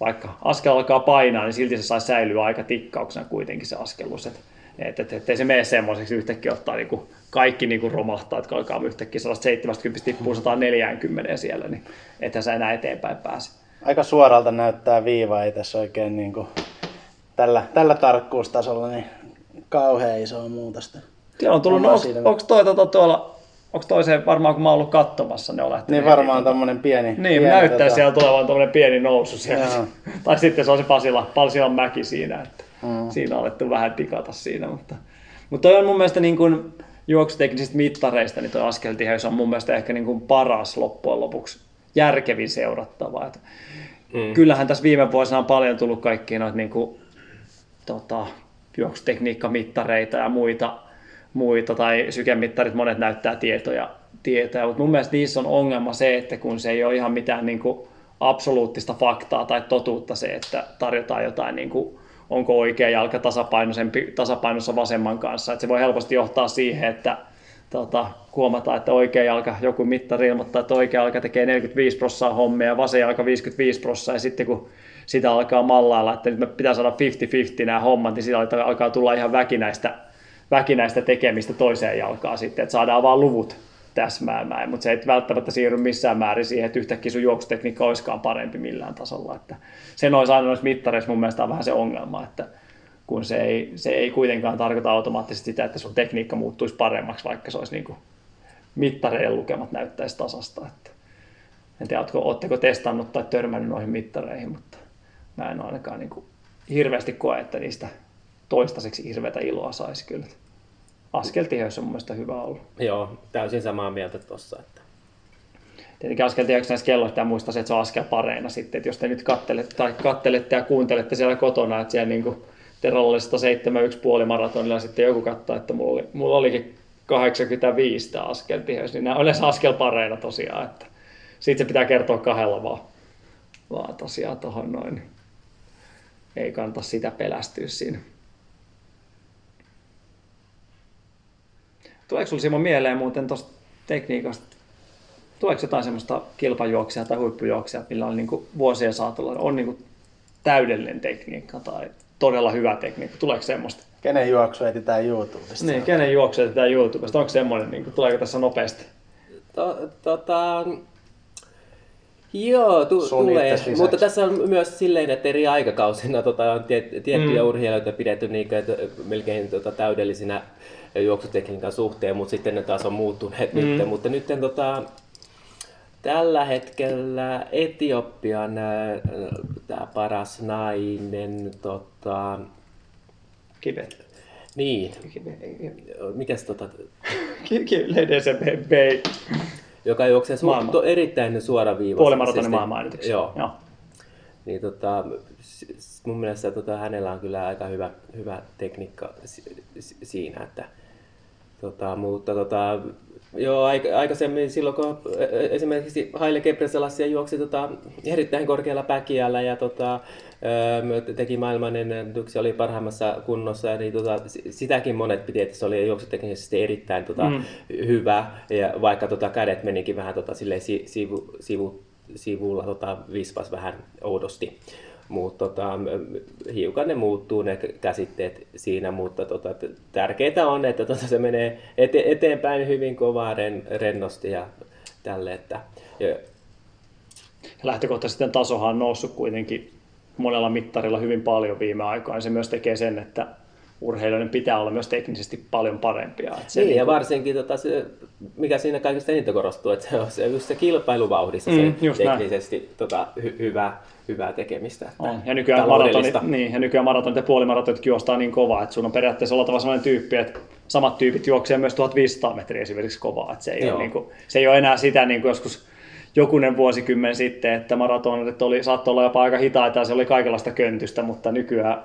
vaikka askel alkaa painaa, niin silti se saisi säilyä aika tikkauksena kuitenkin se askelus. Että et, et, et, ei se mene semmoiseksi yhtäkkiä ottaa niinku, kaikki niinku romahtaa, että alkaa yhtäkkiä 170 tippuu 140 siellä, niin ethän sä enää eteenpäin pääse. Aika suoralta näyttää viiva, ei tässä oikein niin kuin, tällä, tällä tarkkuustasolla niin kauhean isoa muutosta. Siellä on tullut, Oma no, onko, onko toi tota, tuolla, onko toi se varmaan kun mä oon ollut katsomassa, ne on lähtenyt Niin varmaan tota- pieni... Niin, pieni, näyttää tota, siellä tulevan tuommoinen pieni nousu sieltä. Joo. (laughs) tai sitten se on se Pasila, Pasilan mäki siinä, että Mm. siinä on alettu vähän tikata siinä. Mutta, mutta toi on mun mielestä niin kuin juoksuteknisistä mittareista, niin toi askeltiheys on mun mielestä ehkä niin kuin paras loppujen lopuksi järkevin seurattava. Että Mm. Kyllähän tässä viime vuosina on paljon tullut kaikkia noita niin kuin, tota, juoksutekniikkamittareita ja muita, muita tai sykemittarit, monet näyttää tietoja, tietoja, mutta mun mielestä niissä on ongelma se, että kun se ei ole ihan mitään niin kuin absoluuttista faktaa tai totuutta se, että tarjotaan jotain niin kuin, onko oikea jalka tasapainoisempi, tasapainossa vasemman kanssa, että se voi helposti johtaa siihen, että tota, huomataan, että oikea jalka, joku mittari ilmoittaa, että oikea jalka tekee 45 prosenttia hommia ja vasen jalka 55 prosenttia ja sitten kun sitä alkaa mallailla, että nyt me pitää saada 50-50 nämä hommat, niin siitä alkaa tulla ihan väkinäistä, väkinäistä tekemistä toiseen jalkaan sitten, että saadaan vaan luvut täsmäämään, mutta se ei välttämättä siirry missään määrin siihen, että yhtäkkiä sun juoksutekniikka olisikaan parempi millään tasolla. Että se noissa aina noissa mittareissa mun mielestä on vähän se ongelma, että kun se ei, se ei kuitenkaan tarkoita automaattisesti sitä, että sun tekniikka muuttuisi paremmaksi, vaikka se olisi niin kuin mittareiden lukemat näyttäisi tasasta. Että en tiedä, oletteko, oletteko testannut tai törmännyt noihin mittareihin, mutta mä en ainakaan niin kuin hirveästi koe, että niistä toistaiseksi hirveätä iloa saisi kyllä. Askeltiheys on mun mielestä hyvä ollut. Joo, täysin samaa mieltä tuossa. Että... Tietenkin askeltiheys näissä kelloista ja muistaa se, että se on askel pareina sitten. Että jos te nyt kattelette, tai kattelette ja kuuntelette siellä kotona, että siellä niin Terolla oli 171 puoli maratonilla ja sitten joku katsoo, että mulla, oli, mulla olikin 85 tämä askeltiheys, niin nämä on yleensä askelpareina tosiaan. Että siitä se pitää kertoa kahdella vaan, vaan tosiaan tuohon noin. Ei kannata sitä pelästyä siinä. Tuleeko sinulla Simo mieleen muuten tuosta tekniikasta, tuleeko jotain semmoista kilpajuoksia tai huippujuoksia, millä on niin kuin vuosien saatolla on niin kuin täydellinen tekniikka tai todella hyvä tekniikka? Tuleeko semmoista? Kenen juoksu etsitään YouTubesta? Niin, kenen juoksu etsitään YouTubesta? Onko semmoinen, niin kuin, tuleeko tässä nopeasti? To, tota, joo, tu, tulee. Mutta tässä on myös silleen, että eri aikakausina tota, on tiet, tiettyjä mm. urheilijoita pidetty niin, että melkein tota, täydellisinä juoksutekniikan suhteen, mutta sitten ne taas on muuttuneet Mm. nyt. Mutta nyt tota, tällä hetkellä Etiopian tämä paras nainen, tota, Kibet. niin, mikäs tota, (laughs) Leden se bei. joka juoksee su- to, erittäin suoraviivaisesti. Puolimaratonin maailmanennätyksi. Joo. Joo. Niin tota, mun mielestä tota, hänellä on kyllä aika hyvä, hyvä tekniikka si- si- siinä, että tota, mutta tota, joo, aik- aikaisemmin silloin kun e- esimerkiksi Haile Gebrselassie juoksi tota, erittäin korkealla päkiällä ja tota, teki maailmanennätyksiä, oli parhaimmassa kunnossa, niin tota, sitäkin monet piti, että se oli juoksuteknisesti erittäin tota, Mm. hyvä, ja vaikka tota, kädet menikin vähän tota, silleen si- sivu, sivu, sivulla tota, vispas vähän oudosti. Mutta tota, hiukan ne muuttuu ne käsitteet siinä, mutta tota, t- tärkeintä on, että tota, se menee ete- eteenpäin hyvin kovaa ren, rennosti ja tälle. Että, ja, lähtökohtaisesti tasohan on noussut kuitenkin monella mittarilla hyvin paljon viime aikoina. Se myös tekee sen, että urheilijoiden pitää olla myös teknisesti paljon parempia. Että se niin, ja niinku- varsinkin tota, se, mikä siinä kaikista eniten korostuu, että se on se, just se kilpailuvauhdissa Mm, se näin. teknisesti tota, hy, hyvä, hyvää tekemistä. Että On. Ja nykyään, maratonit, niin, ja nykyään maratonit ja puolimaratonit juostaa niin kovaa, että sun on periaatteessa oltava sellainen tyyppi, että samat tyypit juoksee myös 1500 metriä esimerkiksi kovaa. Että se, ei Joo. ole, niin kuin, se ei ole enää sitä niin kuin joskus jokunen vuosikymmen sitten, että maratonit oli, saattoi olla jopa aika hitaita ja se oli kaikenlaista köntystä, mutta nykyään,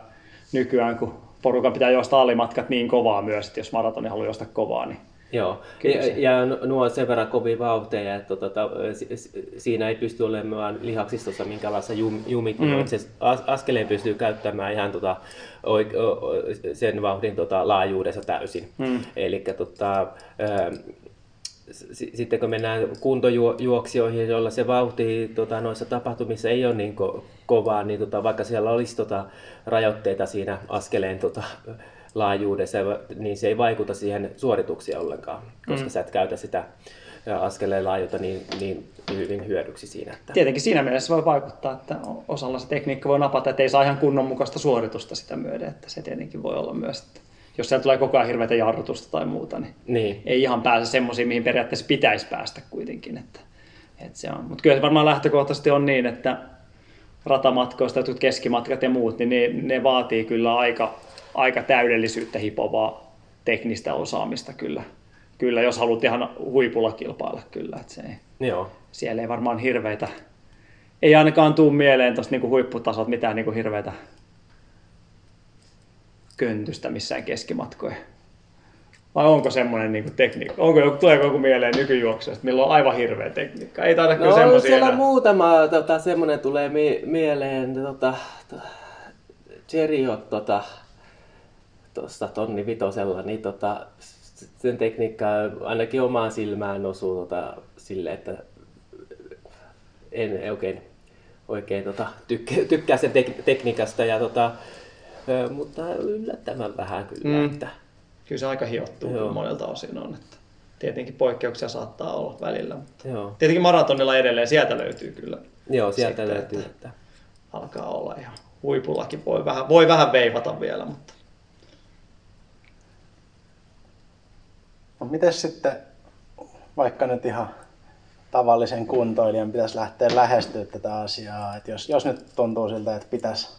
nykyään kun porukan pitää juosta alimatkat niin kovaa myös, että jos maratoni haluaa juosta kovaa, niin Joo, Kyllä ja, se- ja nuo on sen verran kovia vauhteja, että tota, si- si- siinä ei pysty olemaan lihaksistossa minkälaista jum, jumittelua. Mm. Se as, askeleen pystyy käyttämään ihan tota, oik, o, sen vauhdin tota, laajuudessa täysin. Mm. Eli tota, sitten kun mennään kuntojuoksijoihin, joilla se vauhti tota, noissa tapahtumissa ei ole niin ko- kovaa, niin tota, vaikka siellä olisi tota, rajoitteita siinä askeleen tota, laajuudessa, niin se ei vaikuta siihen suoritukseen ollenkaan, koska mm. sä et käytä sitä askeleen laajuutta niin, niin hyvin hyödyksi siinä. Että... tietenkin siinä mielessä voi vaikuttaa, että osalla se tekniikka voi napata, että ei saa ihan kunnon mukaista suoritusta sitä myöden, että se tietenkin voi olla myös, että jos siellä tulee koko ajan hirveätä jarrutusta tai muuta, niin Niin. ei ihan pääse semmoisiin, mihin periaatteessa pitäisi päästä kuitenkin. Että, että se on. Mutta kyllä se varmaan lähtökohtaisesti on niin, että ratamatkoista, jotkut keskimatkat ja muut, niin ne, ne vaatii kyllä aika, aika täydellisyyttä hipovaa teknistä osaamista kyllä. Kyllä, jos haluat ihan huipulla kilpailla kyllä. Että se ei, Joo. siellä ei varmaan hirveitä, ei ainakaan tuu mieleen tuosta niinku huipputasot mitään niinku hirveitä köntystä missään keskimatkoja. Vai onko semmoinen niinku tekniikka? Onko joku, tuleeko joku mieleen nykyjuoksusta, millä on aivan hirveä tekniikka? Ei taida kyllä No semmoisia siellä enää. muutama tota, semmoinen tulee mi- mieleen, tota, to, Cheriot tota, tuosta tonni vitosella, niin tota, sen tekniikka ainakin omaan silmään osuu tota, sille, että en oikein, oikein tota, tykkää, tykkää sen tek- tekniikasta, ja, tota, ö, mutta yllättävän vähän kyllä. Mm. Että, Kyllä se aika hiottuu Joo. monelta osin on. Että tietenkin poikkeuksia saattaa olla välillä. Mutta joo, tietenkin maratonilla edelleen sieltä löytyy kyllä. joo, sieltä Sitten, löytyy. että- Että, Alkaa olla ihan huipullakin. Voi vähän, voi vähän veivata vielä, mutta No miten sitten, vaikka nyt ihan tavallisen kuntoilijan pitäisi lähteä lähestyä tätä asiaa, että jos, jos nyt tuntuu siltä, että pitäisi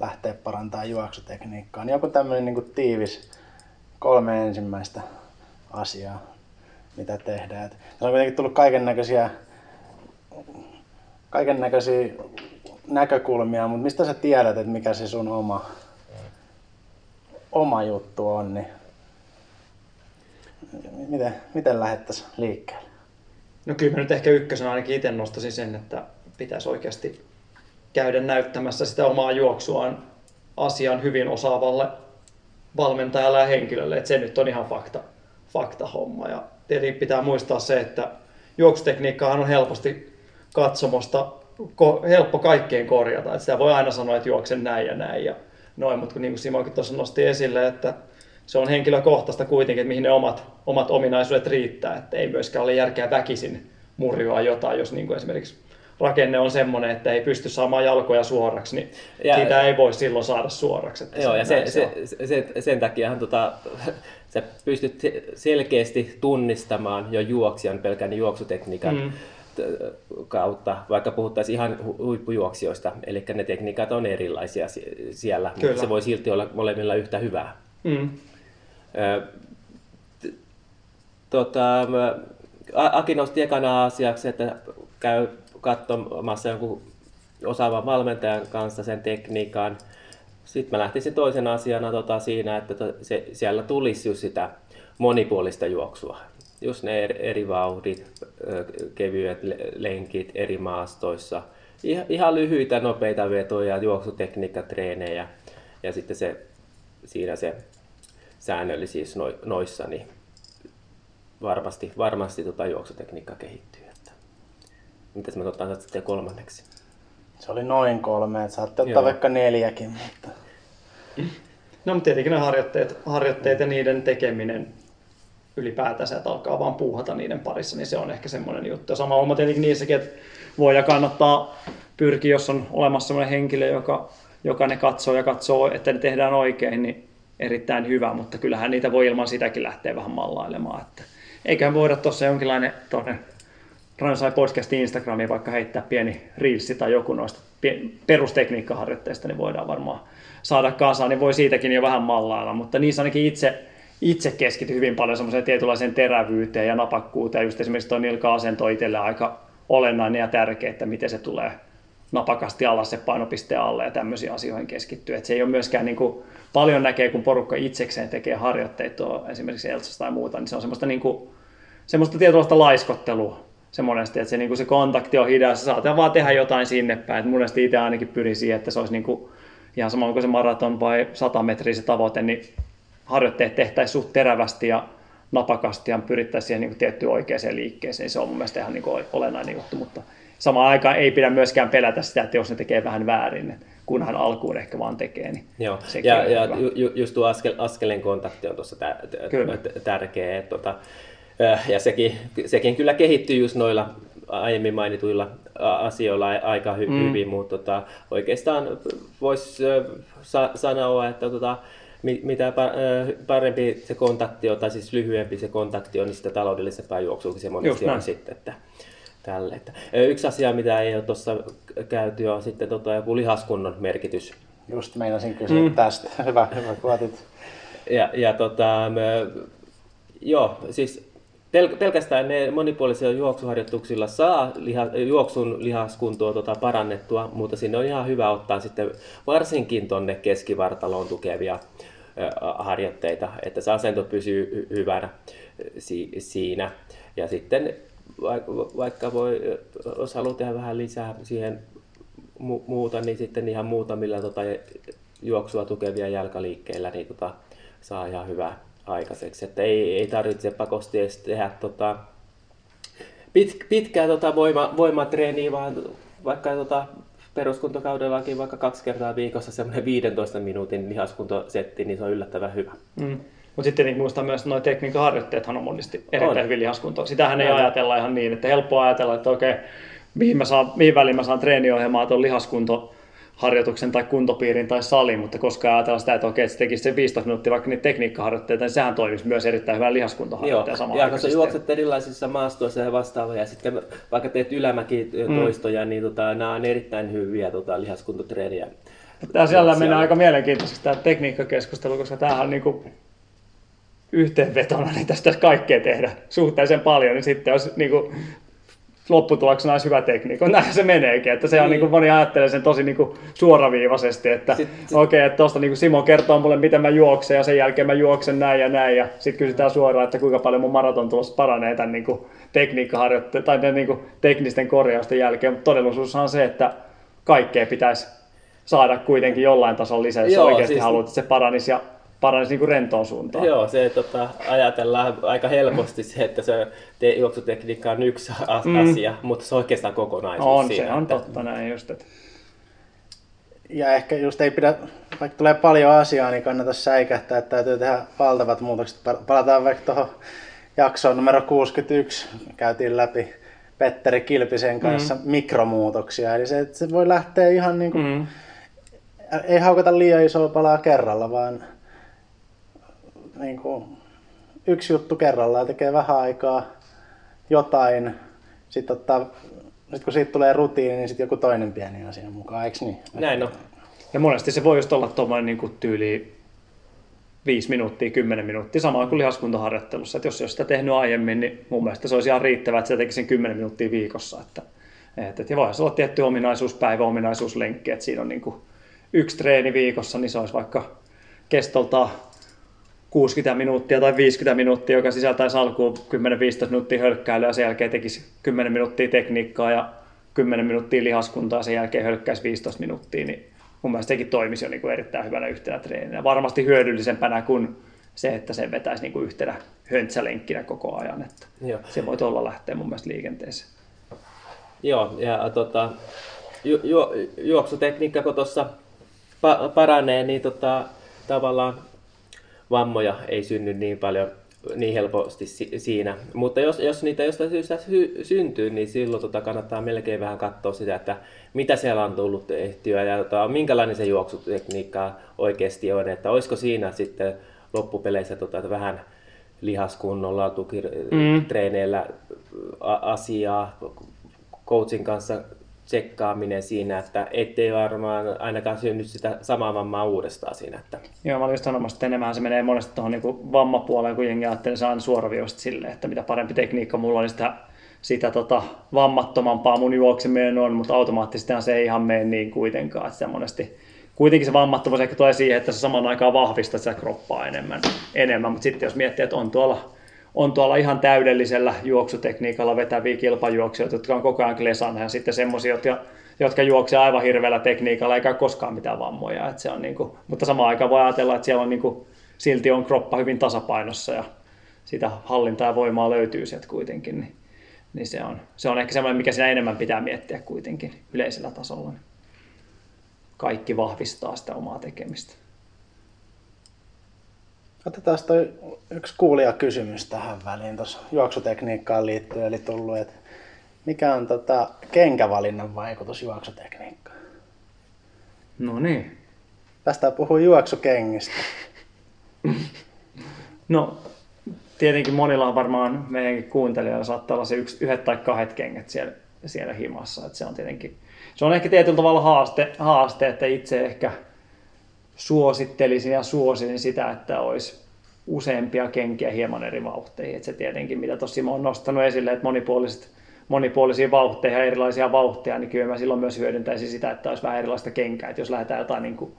lähteä parantamaan juoksutekniikkaa, niin joku tämmöinen niin kuin tiivis kolme ensimmäistä asiaa, mitä tehdään. Et on kuitenkin tullut kaiken näköisiä kaiken näköisiä näkökulmia, mutta mistä sä tiedät, että mikä se sun oma, oma juttu on, niin miten, miten lähettäisiin liikkeelle? No kyllä mä nyt ehkä ykkösenä ainakin itse nostaisin sen, että pitäisi oikeasti käydä näyttämässä sitä omaa juoksuaan asian hyvin osaavalle valmentajalle ja henkilölle, että se nyt on ihan fakta, fakta homma. Ja tietenkin pitää muistaa se, että juoksutekniikkahan on helposti katsomosta ko- helppo kaikkien korjata. Että sitä voi aina sanoa, että juoksen näin ja näin ja noin, mutta niin kuin Simokin tuossa nosti esille, että se on henkilökohtaista kuitenkin, että mihin ne omat, omat ominaisuudet riittää, että ei myöskään ole järkeä väkisin murjoa jotain, jos niin kuin esimerkiksi rakenne on semmoinen, että ei pysty saamaan jalkoja suoraksi, niin Ja- ja, siitä ei voi silloin saada suoraksi. Että Joo, ja se, näin se, se, se, sen takiahan tota, (laughs) sä pystyt se- selkeästi tunnistamaan jo juoksijan pelkän juoksutekniikan Mm. kautta, vaikka puhuttaisiin ihan hu- huippujuoksijoista, eli ne tekniikat on erilaisia si- siellä, Kyllä. mutta se voi silti olla molemmilla yhtä hyvää. Mm. Tota, Aki nosti ekana asiaksi, että käy katsomassa jonkun osaavan valmentajan kanssa sen tekniikan. Sitten mä lähtisin toisen asiana tota, siinä, että se, siellä tulisi just sitä monipuolista juoksua. Just ne eri, vauhdit, kevyet le- lenkit eri maastoissa. Ihan, lyhyitä, nopeita vetoja, juoksutekniikkatreenejä ja sitten se, siinä se säännöllisyys no, noissa, niin varmasti, varmasti tota juoksutekniikka kehittyy. Mitäs mä otan sitten kolmanneksi? Se oli noin kolme, että saatte ottaa Joo. vaikka neljäkin, mutta No mutta tietenkin ne harjoitteet, harjoitteet ja niiden tekeminen ylipäätänsä, että alkaa vaan puuhata niiden parissa, niin se on ehkä semmoinen juttu. Ja sama homma tietenkin niissäkin, että voi ja kannattaa pyrkiä, jos on olemassa semmoinen henkilö, joka, joka ne katsoo ja katsoo, että ne tehdään oikein, niin erittäin hyvä, mutta kyllähän niitä voi ilman sitäkin lähteä vähän mallailemaan. Että eiköhän voida tuossa jonkinlainen tuonne Ransai podcastin Instagramiin vaikka heittää pieni reelsi tai joku noista perustekniikkaharjoitteista, niin voidaan varmaan saada kasaan, niin voi siitäkin jo vähän mallailla, mutta niissä ainakin itse, itse keskity hyvin paljon semmoiseen tietynlaiseen terävyyteen ja napakkuuteen, just esimerkiksi tuo nilka-asento itselle aika olennainen ja tärkeä, että miten se tulee napakasti alas se painopiste alle ja tämmöisiin asioihin keskittyy. Se ei ole myöskään niin kuin, paljon näkee, kun porukka itsekseen tekee harjoitteita, esimerkiksi Elsassa tai muuta, niin se on semmoista, niin kuin, semmoista tietynlaista laiskottelua se monesti, että se, niin kuin se kontakti on hidas, saatetaan vaan tehdä jotain sinne päin. Et monesti itse ainakin pyrin siihen, että se olisi niin kuin, ihan sama onko se maraton vai 100 metriä se tavoite, niin harjoitteet tehtäisiin suht terävästi ja napakasti ja pyrittäisiin siihen niin kuin tiettyyn oikeaan liikkeeseen. Se on mun mielestä ihan niin kuin olennainen juttu, mutta samaan aikaan ei pidä myöskään pelätä sitä, että jos ne tekee vähän väärin, kunhan alkuun ehkä vaan tekee, niin Joo, ja, ja ju, ju- just tuo askel, askeleen kontakti on tuossa tä, Kyllä. tä, tärkeä. että Tota, ja sekin, sekin kyllä kehittyy just noilla aiemmin mainituilla asioilla aika hy, mm. hyvin, mutta tota, oikeastaan voisi sa, sanoa, että tota, mi- mitä pa- äh, parempi se kontakti on, tai siis lyhyempi se kontakti on, niin sitä taloudellisempaa juoksuukin se monesti on sitten. Että, tälle. Että, yksi asia, mitä ei ole tuossa käyty, on sitten tota, joku lihaskunnon merkitys just meinasin kysyä mm. tästä. Hyvä, hyvä kun otit. Ja, ja tota, mä, joo, siis pel, pelkästään ne monipuolisilla juoksuharjoituksilla saa liha, juoksun lihaskuntoa tota parannettua, mutta sinne on ihan hyvä ottaa sitten varsinkin tonne keskivartaloon tukevia harjoitteita, että se asento pysyy hy- hyvänä si, siinä. Ja sitten vaikka, voi, jos haluaa tehdä vähän lisää siihen mu- muuta, niin sitten ihan muutamilla tota, juoksua tukevia jalkaliikkeillä niin tota, saa ihan hyvää aikaiseksi. Että ei, ei tarvitse pakosti edes tehdä tota, pit, pitkää tota, voima, voimatreeniä, vaan vaikka tota, peruskuntokaudellakin vaikka kaksi kertaa viikossa semmoinen 15 minuutin lihaskuntosetti, niin se on yllättävän hyvä. Mm. Mutta sitten tietenkin muistaa myös, että nuo tekniikkaharjoitteethan on monesti erittäin On. hyvin lihaskuntoa. Sitähän ei Aivan. ajatella ihan niin, että helppoa ajatella, että okei, mihin, mä saan, mihin väliin mä saan treeniohjelmaa tuon lihaskuntoharjoituksen tai kuntopiirin tai salin, mutta koska ajatella sitä, että okei, että se tekisi sen 15 minuuttia vaikka niitä tekniikkaharjoitteita, niin sehän toimisi myös erittäin hyvän Joo, lihaskuntoharjoittajan samaan ja kun sä juokset erilaisissa maastoissa ja vastaavia, ja sitten vaikka teet ylämäki toistoja, niin tota, nämä on erittäin hyviä tota, lihaskuntotreeniä. Tämä siellä menee aika mielenkiintoisesti tämä tekniikkakeskustelu, koska tämähän on niinku yhteenvetona, niin tästä kaikkea tehdä suhteellisen paljon, niin sitten jos niinku lopputuloksena olisi hyvä tekniikka. (laughs) Näin se meneekin, että se on niin. Niin. niin moni ajattelee sen tosi niin kuin suoraviivaisesti, että okei, okay, että tuosta niin Simo kertoo mulle, miten mä juoksen ja sen jälkeen mä juoksen näin ja näin ja sitten kysytään suoraan, että kuinka paljon mun maraton tulossa paranee tämän niin kuin tekniikkaharjoitteen tai tämän niin kuin teknisten korjausten jälkeen, mutta todellisuus on se, että kaikkea pitäisi saada kuitenkin jollain tasolla lisää, jos Joo, oikeasti siis- haluat, että se paranisi ja paranisi niin kuin rentoon suuntaan. Joo, se tota, ajatellaan aika helposti se, että se te- juoksutekniikka on yksi a- asia, mutta se on oikeastaan kokonaisuus On, siinä. se on että- totta näin just, että Ja ehkä just ei pidä, vaikka tulee paljon asiaa, niin kannata säikähtää, että täytyy tehdä valtavat muutokset. Pa- Palataan vaikka tuohon jaksoon numero 61, käytiin läpi Petteri Kilpisen kanssa mm. mikromuutoksia. Eli se, se voi lähteä ihan niin kuin, mm. mm, ei haukata liian isoa palaa kerralla, vaan niin kuin, yksi juttu kerrallaan tekee vähän aikaa jotain, sitten ottaa, sit kun siitä tulee rutiini, niin sitten joku toinen pieni asia mukaan, eikö niin? Näin on. Ja monesti se voi just olla tuommoinen niin tyyli 5 minuuttia, 10 minuuttia, sama kuin lihaskuntaharjoittelussa. Että jos ei sitä tehnyt aiemmin, niin mun mielestä se olisi ihan riittävää, että se tekisi sen 10 minuuttia viikossa. Että, että, ja voisi olla tietty ominaisuus, päiväominaisuuslenkki, että siinä on niin kuin yksi treeni viikossa, niin se olisi vaikka kestolta 60 minuuttia tai 50 minuuttia, joka sisältäisi alkuun 10-15 minuuttia hölkkäilyä ja sen jälkeen tekisi 10 minuuttia tekniikkaa ja 10 minuuttia lihaskuntaa ja sen jälkeen hölkkäisi 15 minuuttia, niin mun mielestä sekin toimisi jo niin kuin erittäin hyvänä yhtenä treeninä. Varmasti hyödyllisempänä kuin se, että se vetäisi niin kuin yhtenä höntsälenkkinä koko ajan. Että Joo. Se voi olla lähteä mun mielestä liikenteeseen. Joo, ja tota, ju, ju, juoksutekniikka kun tuossa pa, paranee, niin tota, tavallaan vammoja ei synny niin paljon niin helposti si- siinä. Mutta jos, jos niitä jostain syystä sy- syntyy, niin silloin tota kannattaa melkein vähän katsoa sitä, että mitä siellä on tullut tehtyä ja tota, minkälainen se juoksutekniikka oikeasti on. Että olisiko siinä sitten loppupeleissä tota, että vähän lihaskunnolla, tukitreeneillä mm. asiaa, coachin kanssa tsekkaaminen siinä, että ettei varmaan ainakaan synny sitä samaa vammaa uudestaan siinä. Että... Joo, mä olin just sanomassa, että enemmän se menee monesti tuohon niin vammapuoleen, kun jengi ajattelee, saan suoraviivasta silleen, että mitä parempi tekniikka mulla on, niin sitä, sitä tota, vammattomampaa mun juokseminen on, mutta automaattisesti se ei ihan mene niin kuitenkaan, että monesti kuitenkin se vammattomuus ehkä tulee siihen, että se saman aikaan vahvistaa sitä kroppaa enemmän, enemmän. mutta sitten jos miettii, että on tuolla on tuolla ihan täydellisellä juoksutekniikalla vetäviä kilpajuoksijoita, jotka on koko ajan klesana ja sitten semmoisia, jotka, jotka juoksevat aivan hirveällä tekniikalla eikä koskaan mitään vammoja. Että se on niin kuin, mutta samaan aikaan voi ajatella, että siellä on niin kuin, silti on kroppa hyvin tasapainossa ja sitä hallintaa ja voimaa löytyy sieltä kuitenkin. Niin, niin se, on, se on ehkä semmoinen, mikä siinä enemmän pitää miettiä kuitenkin yleisellä tasolla. Kaikki vahvistaa sitä omaa tekemistä. Otetaan toi yksi kuulija kysymys tähän väliin tuossa juoksutekniikkaan liittyen, eli tullut, että mikä on tota kenkävalinnan vaikutus juoksutekniikkaan? No niin. Päästään puhua juoksukengistä. (laughs) no, tietenkin monilla on varmaan meidänkin kuuntelijoilla saattaa olla se yksi, yhdet tai kahdet kengät siellä, siellä himassa. Että se on tietenkin, se on ehkä tietyllä tavalla haaste, haaste, että itse ehkä suosittelisin ja suosisin sitä, että olisi useampia kenkiä hieman eri vauhteihin. Että se tietenkin, mitä tosi on nostanut esille, että monipuoliset, monipuolisia vauhteja ja erilaisia vauhteja, niin kyllä mä silloin myös hyödyntäisin sitä, että olisi vähän erilaista kenkää. Että jos lähdetään jotain niin kuin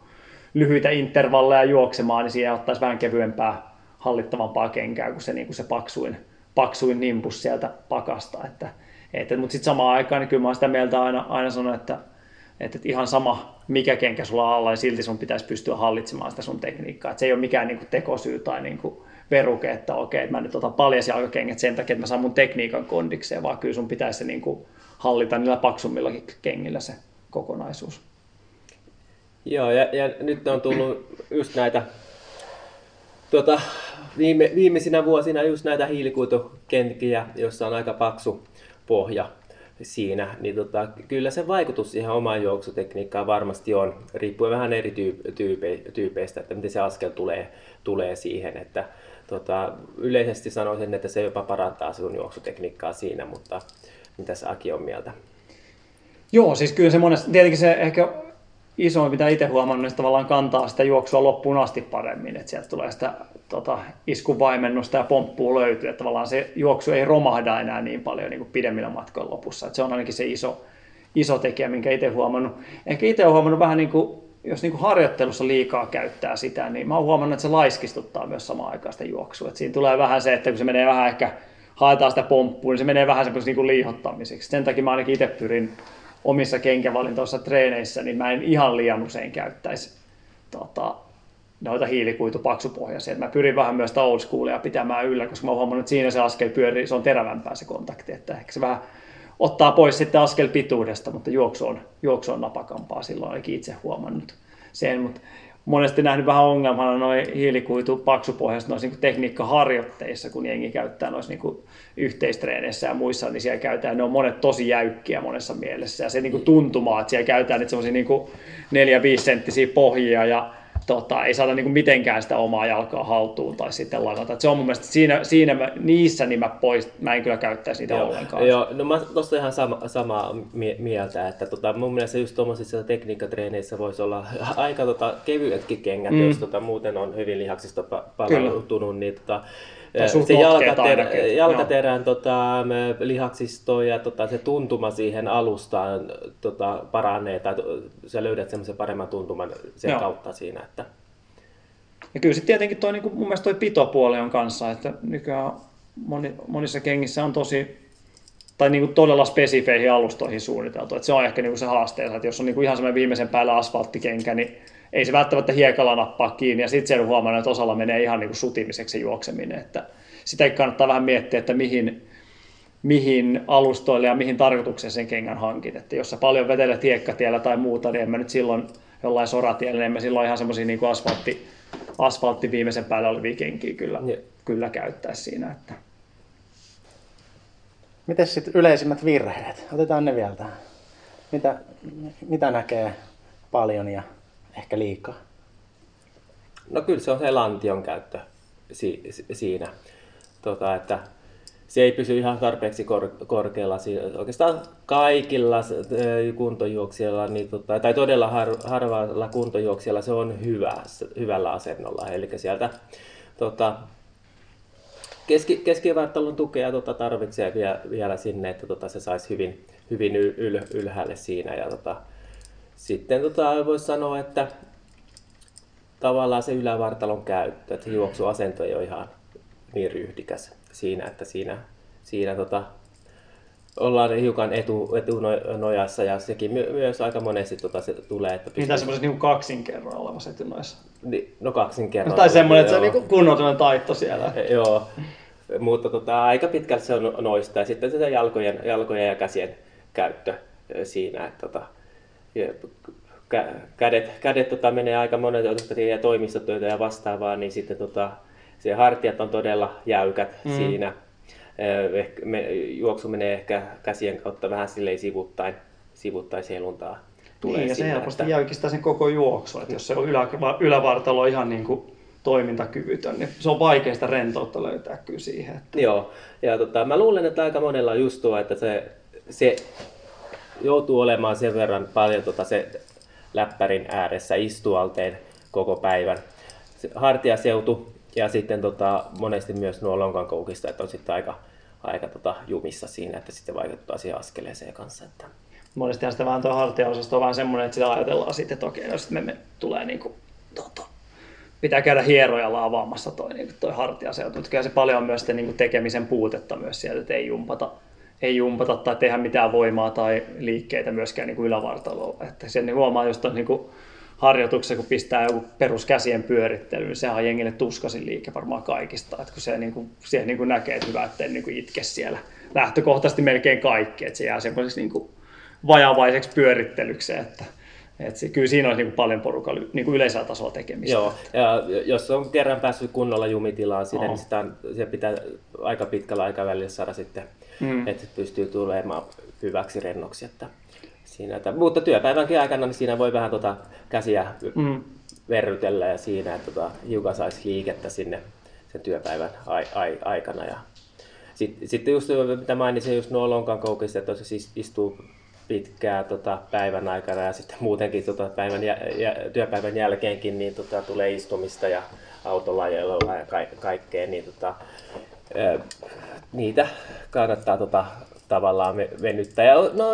lyhyitä intervalleja juoksemaan, niin siihen ottaisi vähän kevyempää, hallittavampaa kenkää kuin se, niin kuin se paksuin, paksuin nimbus sieltä pakasta. Että, että, mutta sitten samaan aikaan niin kyllä mä sitä mieltä aina, aina sanon, että että ihan sama, mikä kenkä sulla on alla, niin silti sun pitäisi pystyä hallitsemaan sitä sun tekniikkaa. Että se ei ole mikään niin kuin tekosyy tai niin kuin veruke, että okei, että mä nyt otan paljasjalkakengät sen takia, että mä saan mun tekniikan kondikseen, vaan kyllä sun pitäisi se niin kuin hallita niillä paksummillakin kengillä se kokonaisuus. Joo, ja, ja nyt on tullut just näitä tuota, viime, viimeisinä vuosina just näitä hiilikuitukenkiä, joissa on aika paksu pohja siinä, niin tota, kyllä se vaikutus siihen omaan juoksutekniikkaan varmasti on, riippuen vähän eri tyype, tyypeistä, että miten se askel tulee, tulee siihen, että tota, yleisesti sanoisin, että se jopa parantaa sinun juoksutekniikkaa siinä, mutta mitä Aki on mieltä? Joo, siis kyllä se monesti, tietenkin se ehkä isoin, mitä itse huomannut, niin tavallaan kantaa sitä juoksua loppuun asti paremmin, että sieltä tulee sitä tota, iskuvaimennusta ja pomppuu löytyy, että tavallaan se juoksu ei romahda enää niin paljon niin kuin pidemmillä matkoilla lopussa, että se on ainakin se iso, iso tekijä, minkä itse huomannut. Ehkä itse olen huomannut vähän niin kuin, jos niin kuin harjoittelussa liikaa käyttää sitä, niin mä oon huomannut, että se laiskistuttaa myös samaan aikaan sitä juoksua. Että siinä tulee vähän se, että kun se menee vähän ehkä, haetaan sitä pomppua, niin se menee vähän semmoiseksi niin liihottamiseksi. Sen takia mä ainakin itse pyrin omissa kenkävalintoissa treeneissä, niin mä en ihan liian usein käyttäisi tota, noita hiilikuitupaksupohjaisia. Mä pyrin vähän myös sitä old schoolia pitämään yllä, koska mä huomannut, että siinä se askel pyörii, se on terävämpää se kontakti, että ehkä se vähän ottaa pois sitten askel pituudesta, mutta juoksu on, juoksu on napakampaa, silloin ainakin itse huomannut sen, mutta monesti nähnyt vähän ongelmana noin hiilikuitu paksupohjaiset noissa niin tekniikkaharjoitteissa, kun jengi käyttää noissa niin yhteistreeneissä ja muissa, niin siellä käytetään, ne on monet tosi jäykkiä monessa mielessä. Ja se niin kuin tuntuma, että siellä käytetään niitä semmoisia niin 4-5 senttisiä pohjia ja tota, ei saada niin mitenkään sitä omaa jalkaa haltuun tai sitten ladata. Et se on mun mielestä siinä, siinä mä, niissä niin mä, pois, mä en kyllä käyttäisi niitä Joo, ollenkaan. joo, no mä tosta ihan sama, samaa mie- mieltä, että tota, mun mielestä just tuommoisissa tekniikkatreeneissä voisi olla (laughs) aika tota, kevyetkin kengät, mm. jos tota, muuten on hyvin lihaksista pa- palautunut, niin tota, se jalkater- jalkaterän tota, m, lihaksisto ja tota, se tuntuma siihen alustaan tota, paranee, tai sä löydät semmoisen paremman tuntuman sen Joo. kautta siinä. Että, Ja kyllä sitten tietenkin toi, niin kuin, mun mielestä toi pitopuoli on kanssa, että nykyään moni, monissa kengissä on tosi, tai niin kuin todella spesifeihin alustoihin suunniteltu. Että se on ehkä niin kuin se haasteensa, että jos on niin kuin ihan semmoinen viimeisen päällä asfalttikenkä, niin ei se välttämättä hiekalla nappaa kiinni, ja sitten sen huomannut, että osalla menee ihan niin kuin sutimiseksi se juokseminen. Että sitäkin kannattaa vähän miettiä, että mihin, mihin alustoille ja mihin tarkoitukseen sen kengän hankit. Että jos sä paljon vetelet hiekkatiellä tai muuta, niin en mä nyt silloin jollain soratiellä, niin en mä silloin ihan semmoisia niin kuin asfaltti, asfaltti viimeisen päällä olevia kenkiä kyllä, Joo. kyllä käyttäisi siinä. Että. Miten sitten yleisimmät virheet? Otetaan ne vielä tähän. Mitä, mitä näkee paljon ja ehkä liikaa? No kyllä se on se lantion käyttö si- si- siinä, tota, että se ei pysy ihan tarpeeksi kor- korkealla. Oikeastaan kaikilla kuntojuoksijalla, niin tota, tai todella har- harvalla kuntojuoksijalla se on hyvä, hyvällä asennolla. Eli sieltä tota, keski, keskivartalon tukea tota, tarvitsee vielä, vielä sinne, että tota, se saisi hyvin, hyvin yl, ylhäälle siinä. Ja, tota, sitten tota, voisi sanoa, että tavallaan se ylävartalon käyttö, että se juoksuasento ei ole ihan niin ryhdikäs siinä, että siinä, siinä tota, ollaan hiukan etu, etunojassa ja sekin my, myös aika monesti tota, se tulee, että Niin tai semmoisessa niin kaksinkerroin olevassa etunoissa. Niin, no kaksin kerran. Tai semmoinen, että se on Joo. niin kunnollinen taitto siellä. (laughs) Joo, mutta tota, aika pitkälti se on noista ja sitten se jalkojen, jalkojen ja käsien käyttö siinä, että tota, kädet, kädet tota, menee aika monet, jotka tekee toimistotyötä ja vastaavaa, niin sitten tota, se hartiat on todella jäykät mm. siinä. Ehkä, me, juoksu menee ehkä käsien kautta vähän silleen sivuttain, sivuttain seluntaa. Tulee Niin, ja se helposti että- jäykistää sen koko juoksu. Että jos se on ylä, ylävartalo ihan niin kuin toimintakyvytön, niin se on vaikea sitä rentoutta löytää kyllä siihen. Että... Joo, ja tota, mä luulen, että aika monella on just tuo, että se, se joutuu olemaan sen verran paljon tota, se läppärin ääressä istualteen koko päivän. Se hartiaseutu ja sitten tota, monesti myös nuo lonkan koukista, että on sitten aika, aika tota, jumissa siinä, että sitten vaikuttaa siihen askeleeseen kanssa. Että... Monestihan sitä vähän tuo hartiaosasto on vähän semmoinen, että sitä ajatellaan sitten, että okei, jos me, me tulee niin kuin, tota, pitää käydä hierojalla avaamassa toi, niin toi hartiaseutu. Kyllä se paljon on myös sitten, niin tekemisen puutetta myös sieltä, että ei jumpata, ei jumpata tai tehdä mitään voimaa tai liikkeitä myöskään niin kuin ylävartalolla. Että sen niin huomaa just on niin kuin harjoituksessa, kun pistää joku peruskäsien pyörittelyyn, sehän on jengille tuskasin liike varmaan kaikista. Että kun se niin kuin, siihen niin kuin näkee, että hyvä, ettei niin kuin itke siellä lähtökohtaisesti melkein kaikki, että se jää semmoiseksi niin kuin vajavaiseksi pyörittelyksi, että, että se, kyllä siinä olisi niin kuin paljon porukalla niin kuin yleisellä tasolla tekemistä. Joo, ja jos on kerran päässyt kunnolla jumitilaan sinne, Oo. niin sitä, on- se pitää aika pitkällä aikavälillä saada sitten, mm. että pystyy tulemaan hyväksi rennoksi. Että siinä, että, mutta työpäivänkin aikana niin siinä voi vähän tota käsiä Mm. verrytellä ja siinä, että tota, hiukan saisi liikettä sinne sen työpäivän ai, ai, aikana. Ja sitten, sitten just mitä mainitsin, just nuo lonkan koukista, että jos siis istuu pitkää tota, päivän aikana ja sitten muutenkin tota, päivän jä, jä, työpäivän jälkeenkin niin tota, tulee istumista ja autolla ja ka, kaikkea, niin tota, niitä kannattaa tota, tavallaan venyttää. Ja, no,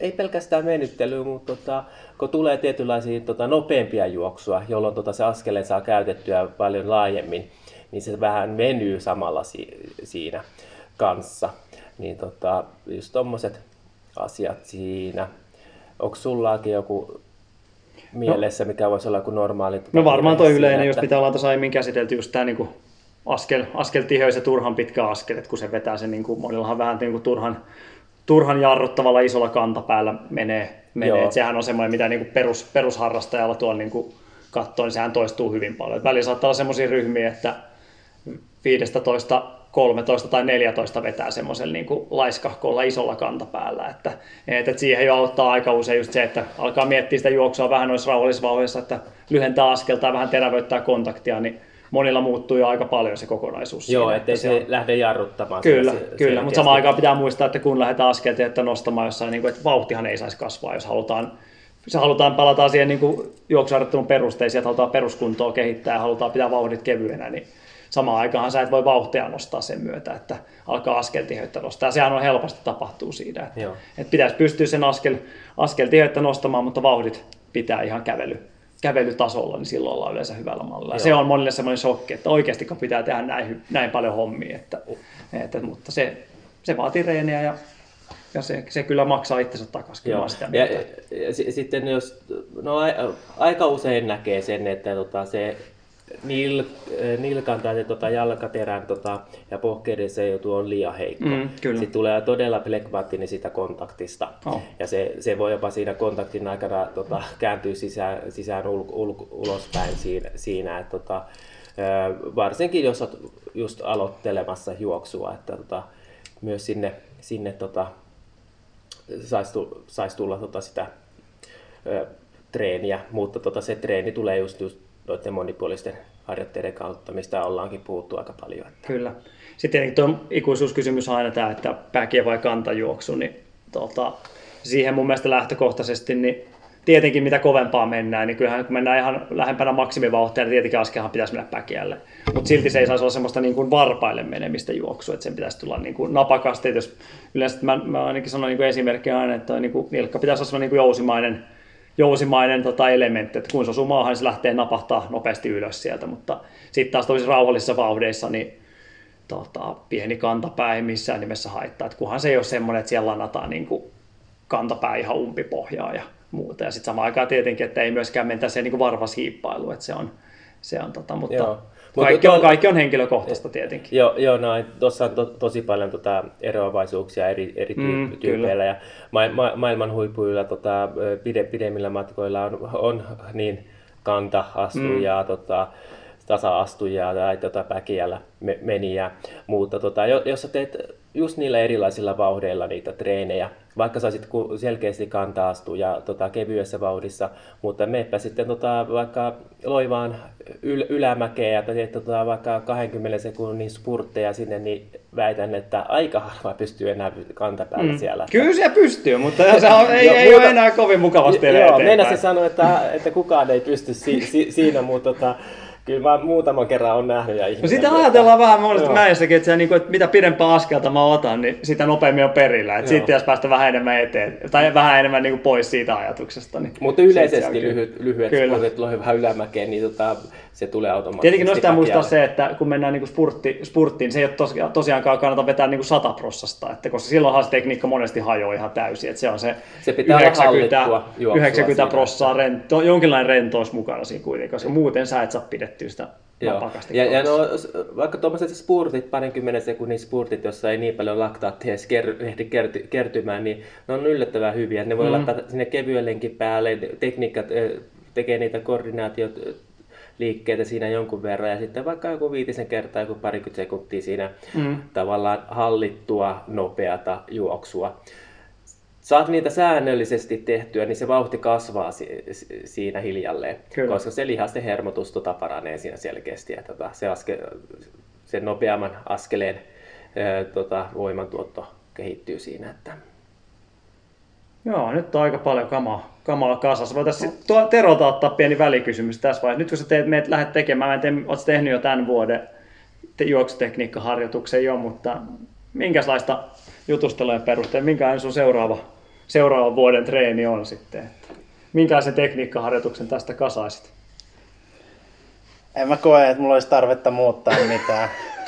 ei pelkästään venyttelyä, mutta tota, kun tulee tietynlaisia tota, nopeampia juoksua, jolloin tota, se askeleen saa käytettyä paljon laajemmin, niin se vähän venyy samalla si- siinä kanssa. Niin tota, just tommoset asiat siinä. Onko sullakin joku mielessä, mikä voisi olla joku normaali? tota, No varmaan virhe siinä, yleinen, jos että- pitää olla tuossa aiemmin käsitelty just tämä niin askel, askeltiheys ja turhan pitkä askel, että kun se vetää sen, niin kuin, monillahan vähän niin kuin turhan, turhan jarruttavalla isolla kantapäällä menee. menee. Joo. Et sehän on semmoinen, mitä niin kuin perus, perusharrastajalla tuolla niin kuin katsoo, niin sehän toistuu hyvin paljon. Et välillä saattaa olla semmoisia ryhmiä, että 15 13 tai 14 vetää semmoisella niin laiskahkolla isolla kantapäällä. Että, että siihen jo auttaa aika usein just se, että alkaa miettiä sitä juoksua vähän noissa rauhallisissa vauhdissa, että lyhentää askelta ja vähän terävöittää kontaktia, niin monilla muuttuu jo aika paljon se kokonaisuus. Joo, siinä, ettei että se, on- lähde jarruttamaan. Kyllä, se- kyllä. mutta selkeästi. samaan aikaan pitää muistaa, että kun lähdetään askelteetta nostamaan jossain, niin kuin, että vauhtihan ei saisi kasvaa, jos halutaan, jos halutaan palata siihen niin juoksuharjoittelun perusteisiin, että halutaan peruskuntoa kehittää ja halutaan pitää vauhdit kevyenä, niin samaan aikaan sä et voi vauhtia nostaa sen myötä, että alkaa askeltiheyttä nostaa. Sehän on helposti tapahtuu siinä, että, Joo. että pitäisi pystyä sen askel, askeltiheyttä nostamaan, mutta vauhdit pitää ihan kävely, kävelytasolla, niin silloin ollaan yleensä hyvällä mallilla. Ja Se Joo. on monille semmoinen shokki, että oikeasti kun pitää tehdä näin, näin paljon hommia, että, että, mutta se, se vaatii reeniä ja, ja se, se kyllä maksaa itsensä takaisin. Joo. sitä Ja, ja, si- sitten jos, no aika usein näkee sen, että tota, se nil, nilkan tai se, tota, jalkaterän tota, ja pohkeiden seutu on liian heikko. Mm, kyllä. Sitten tulee todella plekmaattinen siitä kontaktista. Oh. Ja se, se voi jopa siinä kontaktin aikana tota, kääntyä sisään, sisään ul, ul, ulospäin siinä, siinä että tota, varsinkin jos olet just aloittelemassa juoksua, että tota, myös sinne, sinne tota, saisi sais tulla tota sitä ö, treeniä, mutta tota, se treeni tulee just, just noiden monipuolisten harjoitteiden kautta, mistä ollaankin puhuttu aika paljon. Että. Kyllä. Sitten tietenkin tuo ikuisuuskysymys on aina tämä, että pääkiä vai kantajuoksu, niin tota, siihen mun mielestä lähtökohtaisesti, niin tietenkin mitä kovempaa mennään, niin kyllähän kun mennään ihan lähempänä maksimivauhtia, niin tietenkin askelhan pitäisi mennä päkiälle. Mutta silti se ei saisi olla semmoista niin kuin varpaille menemistä juoksua, että sen pitäisi tulla niin kuin napakasti. Et jos yleensä mä, mä ainakin sanon niin kuin esimerkkinä aina, että niin kuin nilkka pitäisi olla semmoinen niin kuin jousimainen, jousimainen tota elementti, että kun se osuu maahan, niin se lähtee napahtaa nopeasti ylös sieltä, mutta sitten taas toisissa rauhallisissa vauhdeissa, niin tota, pieni kantapää ei missään nimessä haittaa, että kunhan se ei ole semmoinen, että siellä lanataan niin kuin kantapää ihan umpipohjaa ja muuta. Ja sitten samaan aikaan tietenkin, että ei myöskään mentä se niin varvashiippailu, että se on, se on tota, mutta Joo. Kaikki, on, kaikki on henkilökohtaista tietenkin. Joo, joo no, tuossa on to, tosi paljon tota eroavaisuuksia eri, eri Mm, tyypeillä ja ma, ma, maailman huipuilla tota, pide, pidemmillä matkoilla on, on niin kanta-astujaa, mm. tota, tasa-astujaa tai tota, päkiällä me, meniä, mutta tota, jo- jos sä teet just niillä erilaisilla vauhdeilla niitä treenejä, vaikka saisit selkeästi kanta-astuja tota, kevyessä vauhdissa, mutta meepä sitten tota, vaikka loivaan yl- ylämäkeä tai teet tota, vaikka 20 sekunnin spurtteja sinne, niin väitän, että aika harva pystyy enää kantapäällä mm. siellä. Kyllä se pystyy, mutta se on, ei, Joo, ei muuta- ole enää kovin mukavasti Joo, meinasin sanoa, että, että kukaan ei pysty si, si, siinä, mutta tota, kyllä mä muutaman kerran on nähnyt ja No ihmetellyt, sitä ajatellaan vähän monesti mäessäkin, että, se, niin kuin, että mitä pidempää askelta mä otan, niin sitä nopeammin on perillä. Että siitä pitäisi päästä vähän enemmän eteen, tai vähän enemmän niin kuin pois siitä ajatuksesta. Niin Mutta yleisesti lyhyt, lyhyet Kyllä. spurtit tulee vähän ylämäkeen, niin tota, se tulee automaattisesti Tietenkin pitää muistaa se, että kun mennään niin spurtti, spurttiin, se ei ole tos, tosiaankaan kannata vetää niin sataprossasta, että koska silloinhan se tekniikka monesti hajoaa ihan täysin. Että se on se, Se pitää olla 90, hallittua juoksua 90 siinä. prossaa rento, jonkinlainen rentous mukana siinä kuitenkin, koska muuten sä et saa pidettyä sitä Joo. Ja, ja no, vaikka tuommoiset spurtit, parinkymmenen sekunnin spurtit, jossa ei niin paljon laktaattia edes ker- ehdi kerty- kertymään, niin ne on yllättävän hyviä. Ne voi Mm. laittaa sinne kevyen lenkin päälle, tekniikat tekee niitä koordinaatiot liikkeitä siinä jonkun verran ja sitten vaikka joku viitisen kertaa, joku parikymmentä sekuntia siinä Mm. tavallaan hallittua, nopeata juoksua. Saat niitä säännöllisesti tehtyä, niin se vauhti kasvaa si- si- siinä hiljalleen, Kyllä. koska se lihasten hermotus tota paranee siinä selkeästi. Ja tota, se aske, sen nopeamman askeleen ää, tota, voimantuotto kehittyy siinä. Että... Joo, nyt on aika paljon kamaa, kamaa kasassa. Voitaisiin tuo Terolta ottaa pieni välikysymys tässä vaiheessa. Nyt kun sä teet, meet, lähdet tekemään, mä en tiedä, tehnyt jo tämän vuoden te- juoksutekniikkaharjoituksen jo, mutta minkälaista jutustelujen perusteella, minkälainen sun seuraava, seuraavan vuoden treeni on sitten? Minkälaisen tekniikkaharjoituksen tästä kasaisit? En mä koe, että mulla olisi tarvetta muuttaa mitään. (laughs)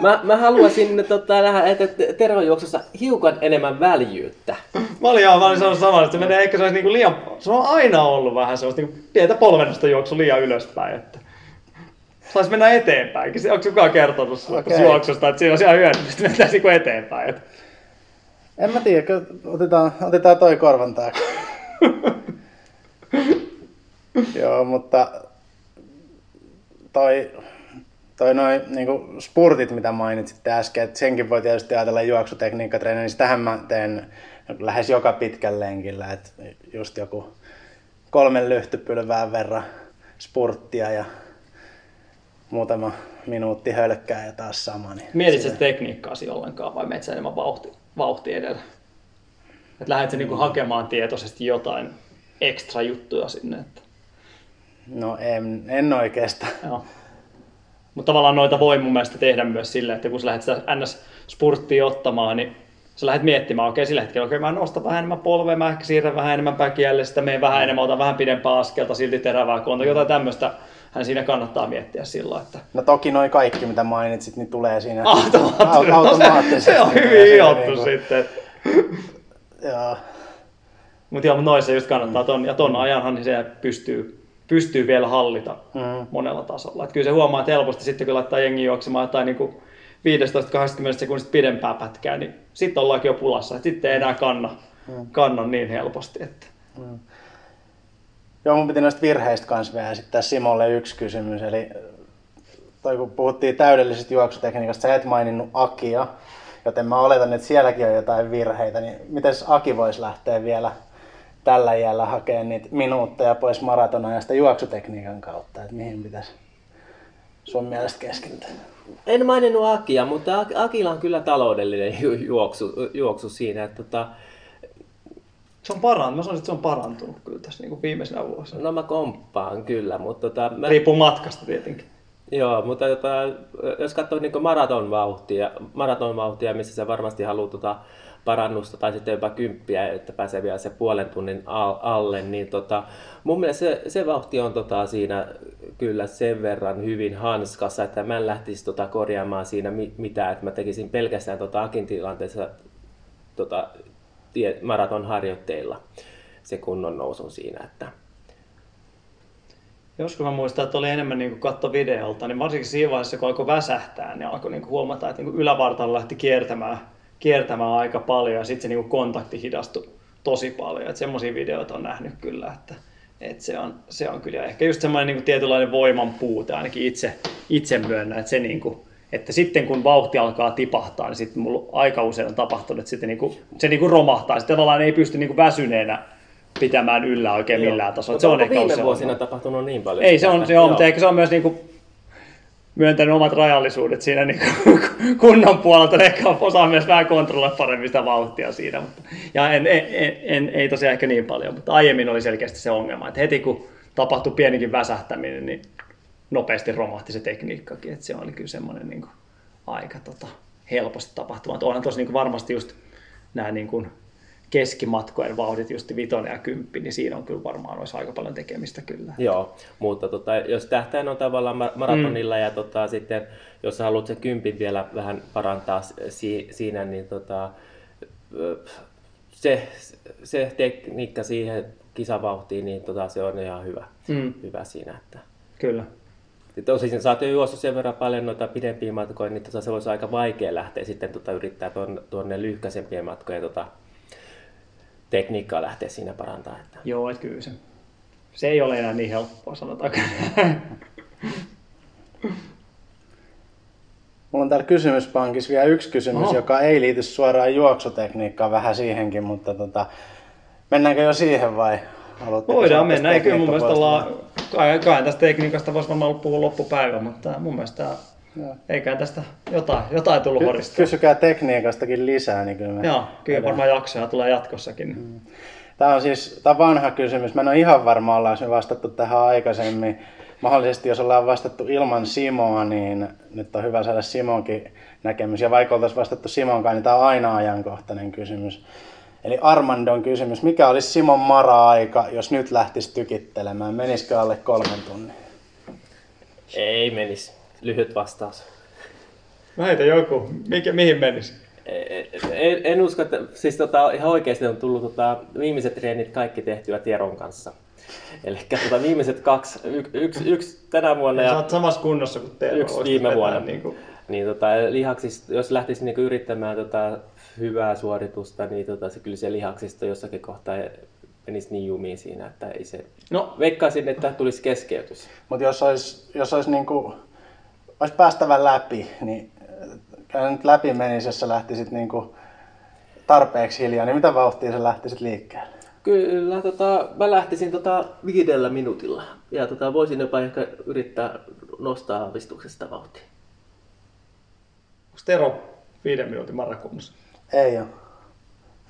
Mä, mä haluaisin tota, nähdä, että tervejuoksussa hiukan enemmän väljyyttä. Mä olin ihan mä olin sanonut samaa, että se menee ehkä se olisi niinku liian, se on aina ollut vähän sellaista niinku pientä polvennosta juoksu liian ylöspäin, että saisi mennä eteenpäinkin. Se- Onko kukaan kertonut okay. juoksusta, että siinä olisi ihan hyödyllistä mennä niinku eteenpäin? Että... En mä tiedä, otetaan, otetaan toi korvan taakse. (laughs) Joo, mutta toi toi noin niinku spurtit, mitä mainitsitte äsken, että senkin voi tietysti ajatella juoksutekniikkatreeni, niin sitähän mä teen lähes joka pitkän lenkillä, että just joku kolmen lyhtypylvään verran spurttia ja muutama minuutti hölkkää ja taas sama. Niin Mietit sä tekniikkaasi ollenkaan vai menet sä enemmän vauhti, vauhti edellä? Että lähdet sä niinku hakemaan tietoisesti jotain ekstra juttuja sinne? Että... No en, en oikeastaan. Joo. Mutta tavallaan noita voi mun mielestä tehdä myös silleen, että kun sä lähdet sitä NS-spurttia ottamaan, niin sä lähdet miettimään, okei, sillä hetkellä, okei, mä nostan vähän enemmän polvea, mä ehkä siirrän vähän enemmän päkiälle, sitä menen vähän enemmän, otan vähän pidempää askelta, silti terävää konta, jotain tämmöistä hän siinä kannattaa miettiä silloin, että... No toki noin kaikki, mitä mainitsit, niin tulee siinä automaattisesti. automaattisesti. (laughs) se on hyvin hiottu niin sitten. Joo. Mutta joo, noissa just kannattaa ton, ja ton ajanhan niin se pystyy, pystyy vielä hallita Mm. monella tasolla. Et kyllä se huomaa, että helposti sitten kun laittaa jengi juoksemaan jotain niin 15-20 sekunnista pidempää pätkää, niin sitten ollaankin jo pulassa. Et sitten ei enää kanna, kanna niin helposti. Että. Joo, mun piti noista virheistä kanssa vielä esittää Simolle yksi kysymys. Eli toi kun puhuttiin täydellisestä juoksutekniikasta, sä et maininnut Akia, joten mä oletan, että sielläkin on jotain virheitä. Niin miten Aki voisi lähteä vielä tällä iällä hakemaan niitä minuutteja pois maratonajasta juoksutekniikan kautta? Että mihin pitäisi sun mielestä keskittyä? En maininnut Akia, mutta Ak- Akilla on kyllä taloudellinen ju- juoksu, juoksu siinä. Että tota, Se on parantunut. Mä sanoisin, että se on parantunut kyllä tässä niin kuin viimeisenä vuosina. no mä komppaan kyllä, mutta tota, mä, Riippuu matkasta tietenkin. Joo, mutta tota, jos katsoo niin maratonvauhtia, maratonvauhtia, missä se varmasti haluaa tota parannusta tai sitten jopa kymppiä, että pääsee vielä se puolen tunnin al- alle, niin tota, mun mielestä se, se vauhti on tota siinä kyllä sen verran hyvin hanskassa, että mä en lähtisi tota korjaamaan siinä mi- mitään, että mä tekisin pelkästään tota Akin tilanteessa tota, tie- maratonharjoitteilla se kunnon nousun siinä, että Joskus mä muistan, että oli enemmän niin katto videolta, niin varsinkin siinä vaiheessa, kun alkoi väsähtää, niin alkoi niin huomata, että niin ylävartalo lähti kiertämään, kiertämään aika paljon ja sitten se niin kontakti hidastui tosi paljon. Että semmoisia videoita on nähnyt kyllä, että, että se, on, se on kyllä ehkä just semmoinen niin tietynlainen voiman puute, ainakin itse, itse myönnä, että se niin kuin, että sitten kun vauhti alkaa tipahtaa, niin sitten mulla aika usein on tapahtunut, että sitten niin kuin, se niin kuin romahtaa. Sitten tavallaan ei pysty niin kuin väsyneenä pitämään yllä oikein millään tasolla. Se on ehkä viime vuosina tapahtunut niin paljon? Ei se on, se on mutta ehkä se on myös niinku myöntänyt omat rajallisuudet siinä niinku (laughs) kunnan puolelta. Ehkä osaa myös vähän kontrolloida paremmin sitä vauhtia siinä. Mutta, ja en, en, en, ei tosiaan ehkä niin paljon, mutta aiemmin oli selkeästi se ongelma, että heti kun tapahtui pienikin väsähtäminen, niin nopeasti romahti se tekniikkakin. Että se oli kyllä semmoinen niinku aika tota, helposti tapahtuva. Mutta Onhan tuossa niinku varmasti just nämä niinku keskimatkojen vauhdit, just vitonen ja kymppi, niin siinä on kyllä varmaan olisi aika paljon tekemistä kyllä. Joo, mutta tota, jos tähtäin on tavallaan ma- maratonilla mm. ja tota, sitten jos sä haluat se kympin vielä vähän parantaa si- siinä, niin tota, se, se tekniikka siihen kisavauhtiin, niin tota, se on ihan hyvä, Mm. hyvä siinä. Että. Kyllä. Tosin sä oot jo juossut sen verran paljon noita pidempiä matkoja, niin tota, se voisi aika vaikea lähteä sitten tota, yrittää tuon, tuonne lyhkäisempien matkojen tota, tekniikkaa lähteä siinä parantaa. Että. Joo, että kyllä se. Se ei ole enää niin helppoa, sanotaanko. (laughs) Mulla on täällä kysymyspankissa vielä yksi kysymys, Oho. joka ei liity suoraan juoksutekniikkaan, vähän siihenkin, mutta tota, mennäänkö jo siihen vai haluatteko Voidaan mennä. tästä Ei kyllä mun mielestä ollaan, kai, kai tästä tekniikasta voisi varmaan puhua loppupäivä, mutta mun mielestä Joo. eikä tästä jotain, jotain tullut Ky- horistaa. Kysykää tekniikastakin lisää, niin kyllä me Joo, kyllä varmaan jaksoja tulee jatkossakin. Tämä on siis tämä on vanha kysymys. Mä en ole ihan varma, ollaan me vastattu tähän aikaisemmin. Mahdollisesti jos ollaan vastattu ilman Simoa, niin nyt on hyvä saada Simonkin näkemys. Ja vaikka oltaisiin vastattu Simonkaan, niin tämä on aina ajankohtainen kysymys. Eli Armandon kysymys. Mikä olisi Simon mara-aika, jos nyt lähtisi tykittelemään? Menisikö alle kolmen tunnin? Ei menisi. Lyhyt vastaus. Mä heitän joku. Mikä, mihin menisi? En, en usko, että siis tota, ihan oikeasti on tullut tota, viimeiset treenit kaikki tehtyä Tieron kanssa. Eli tota, viimeiset kaksi, y, yksi, yksi tänä vuonna ja oot samassa kunnossa kuin Teemu. yksi viime vuonna. Niin kuin, Niin tota, lihaksista, jos lähtisi niinku yrittämään tota, hyvää suoritusta, niin tota, se kyllä se lihaksista jossakin kohtaa menisi niin jumiin siinä, että ei se... no, Veikkaisin, että tulisi keskeytys. Mutta jos olisi, jos olisi niinku olisi päästävä läpi, niin kyllä nyt läpi menisi, jos sä lähtisit niin kuin tarpeeksi hiljaa, niin mitä vauhtia sä lähtisit liikkeelle? Kyllä, tota, mä lähtisin tota viidellä minuutilla. Ja tota, voisin jopa ehkä yrittää nostaa aavistuksesta vauhtia. Onko Tero viiden minuutin marakunnossa? Ei ole.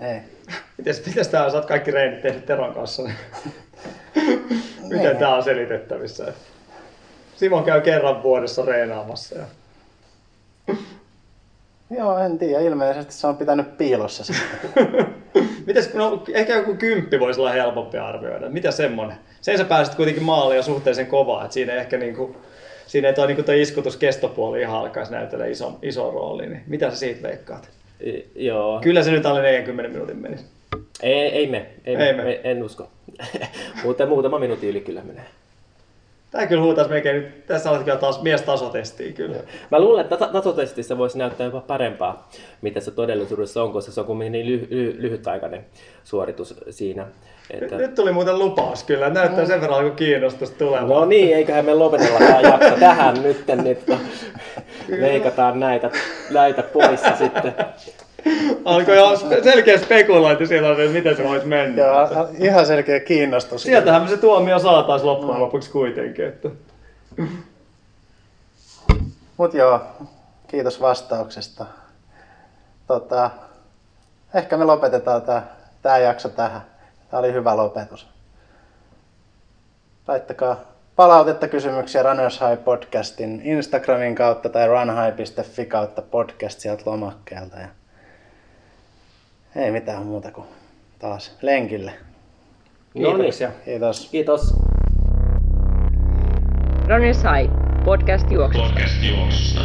Ei. (laughs) Mites, mites tää on, sä oot kaikki reenit tehnyt Teron kanssa? niin (laughs) Miten Niin. tää on selitettävissä? Simon käy kerran vuodessa reenaamassa. Ja... Joo, en tiedä. Ilmeisesti se on pitänyt piilossa sitten. (laughs) Mites, no, ehkä joku kymppi voisi olla helpompi arvioida. Mitä semmonen? Sen sä pääsit kuitenkin maaliin ja suhteellisen kovaa, että siinä ehkä niinku, siinä ei toi, niinku toi iskutus kestopuoli ihan alkaisi näytellä iso, iso rooli. Niin mitä sä siitä veikkaat? I, joo. Kyllä se nyt alle 40 minuutin menisi. Ei, ei me. Ei, Ei me. me. En usko. (laughs) Mutta muutama minuutti yli kyllä menee. Tää kyllä huutaisi melkein nyt, tässä olet kyllä taas mies tasotestiin kyllä. Mä luulen, että ta- tasotestissä voisi näyttää jopa parempaa, mitä se todellisuudessa on, koska se on kuitenkin niin lyhy- lyhy- lyhytaikainen suoritus siinä. Että... Nyt tuli muuten lupaus kyllä, näyttää sen verran alkoi kiinnostusta tulemaan. No niin, eiköhän me lopetella tämä jakso tähän nyt, että leikataan näitä, näitä pois sitten. Alkoi selkeä spekulointi siellä, että miten se voisi mennä. Joo, ihan selkeä kiinnostus. Sieltähän me se tuomio saataisiin loppujen lopuksi kuitenkin. Että... Mut joo, kiitos vastauksesta. Tota, ehkä me lopetetaan tää, tää jakso tähän. Tää oli hyvä lopetus. Laittakaa palautetta, kysymyksiä Runners High podcastin Instagramin kautta tai runhigh.fi kautta podcast sieltä lomakkeelta. Ja ei mitään muuta kuin taas lenkille. No niin, Kiitoksia. Kiitos. kiitos. Runners High, podcast juoksusta. Podcast juoksusta.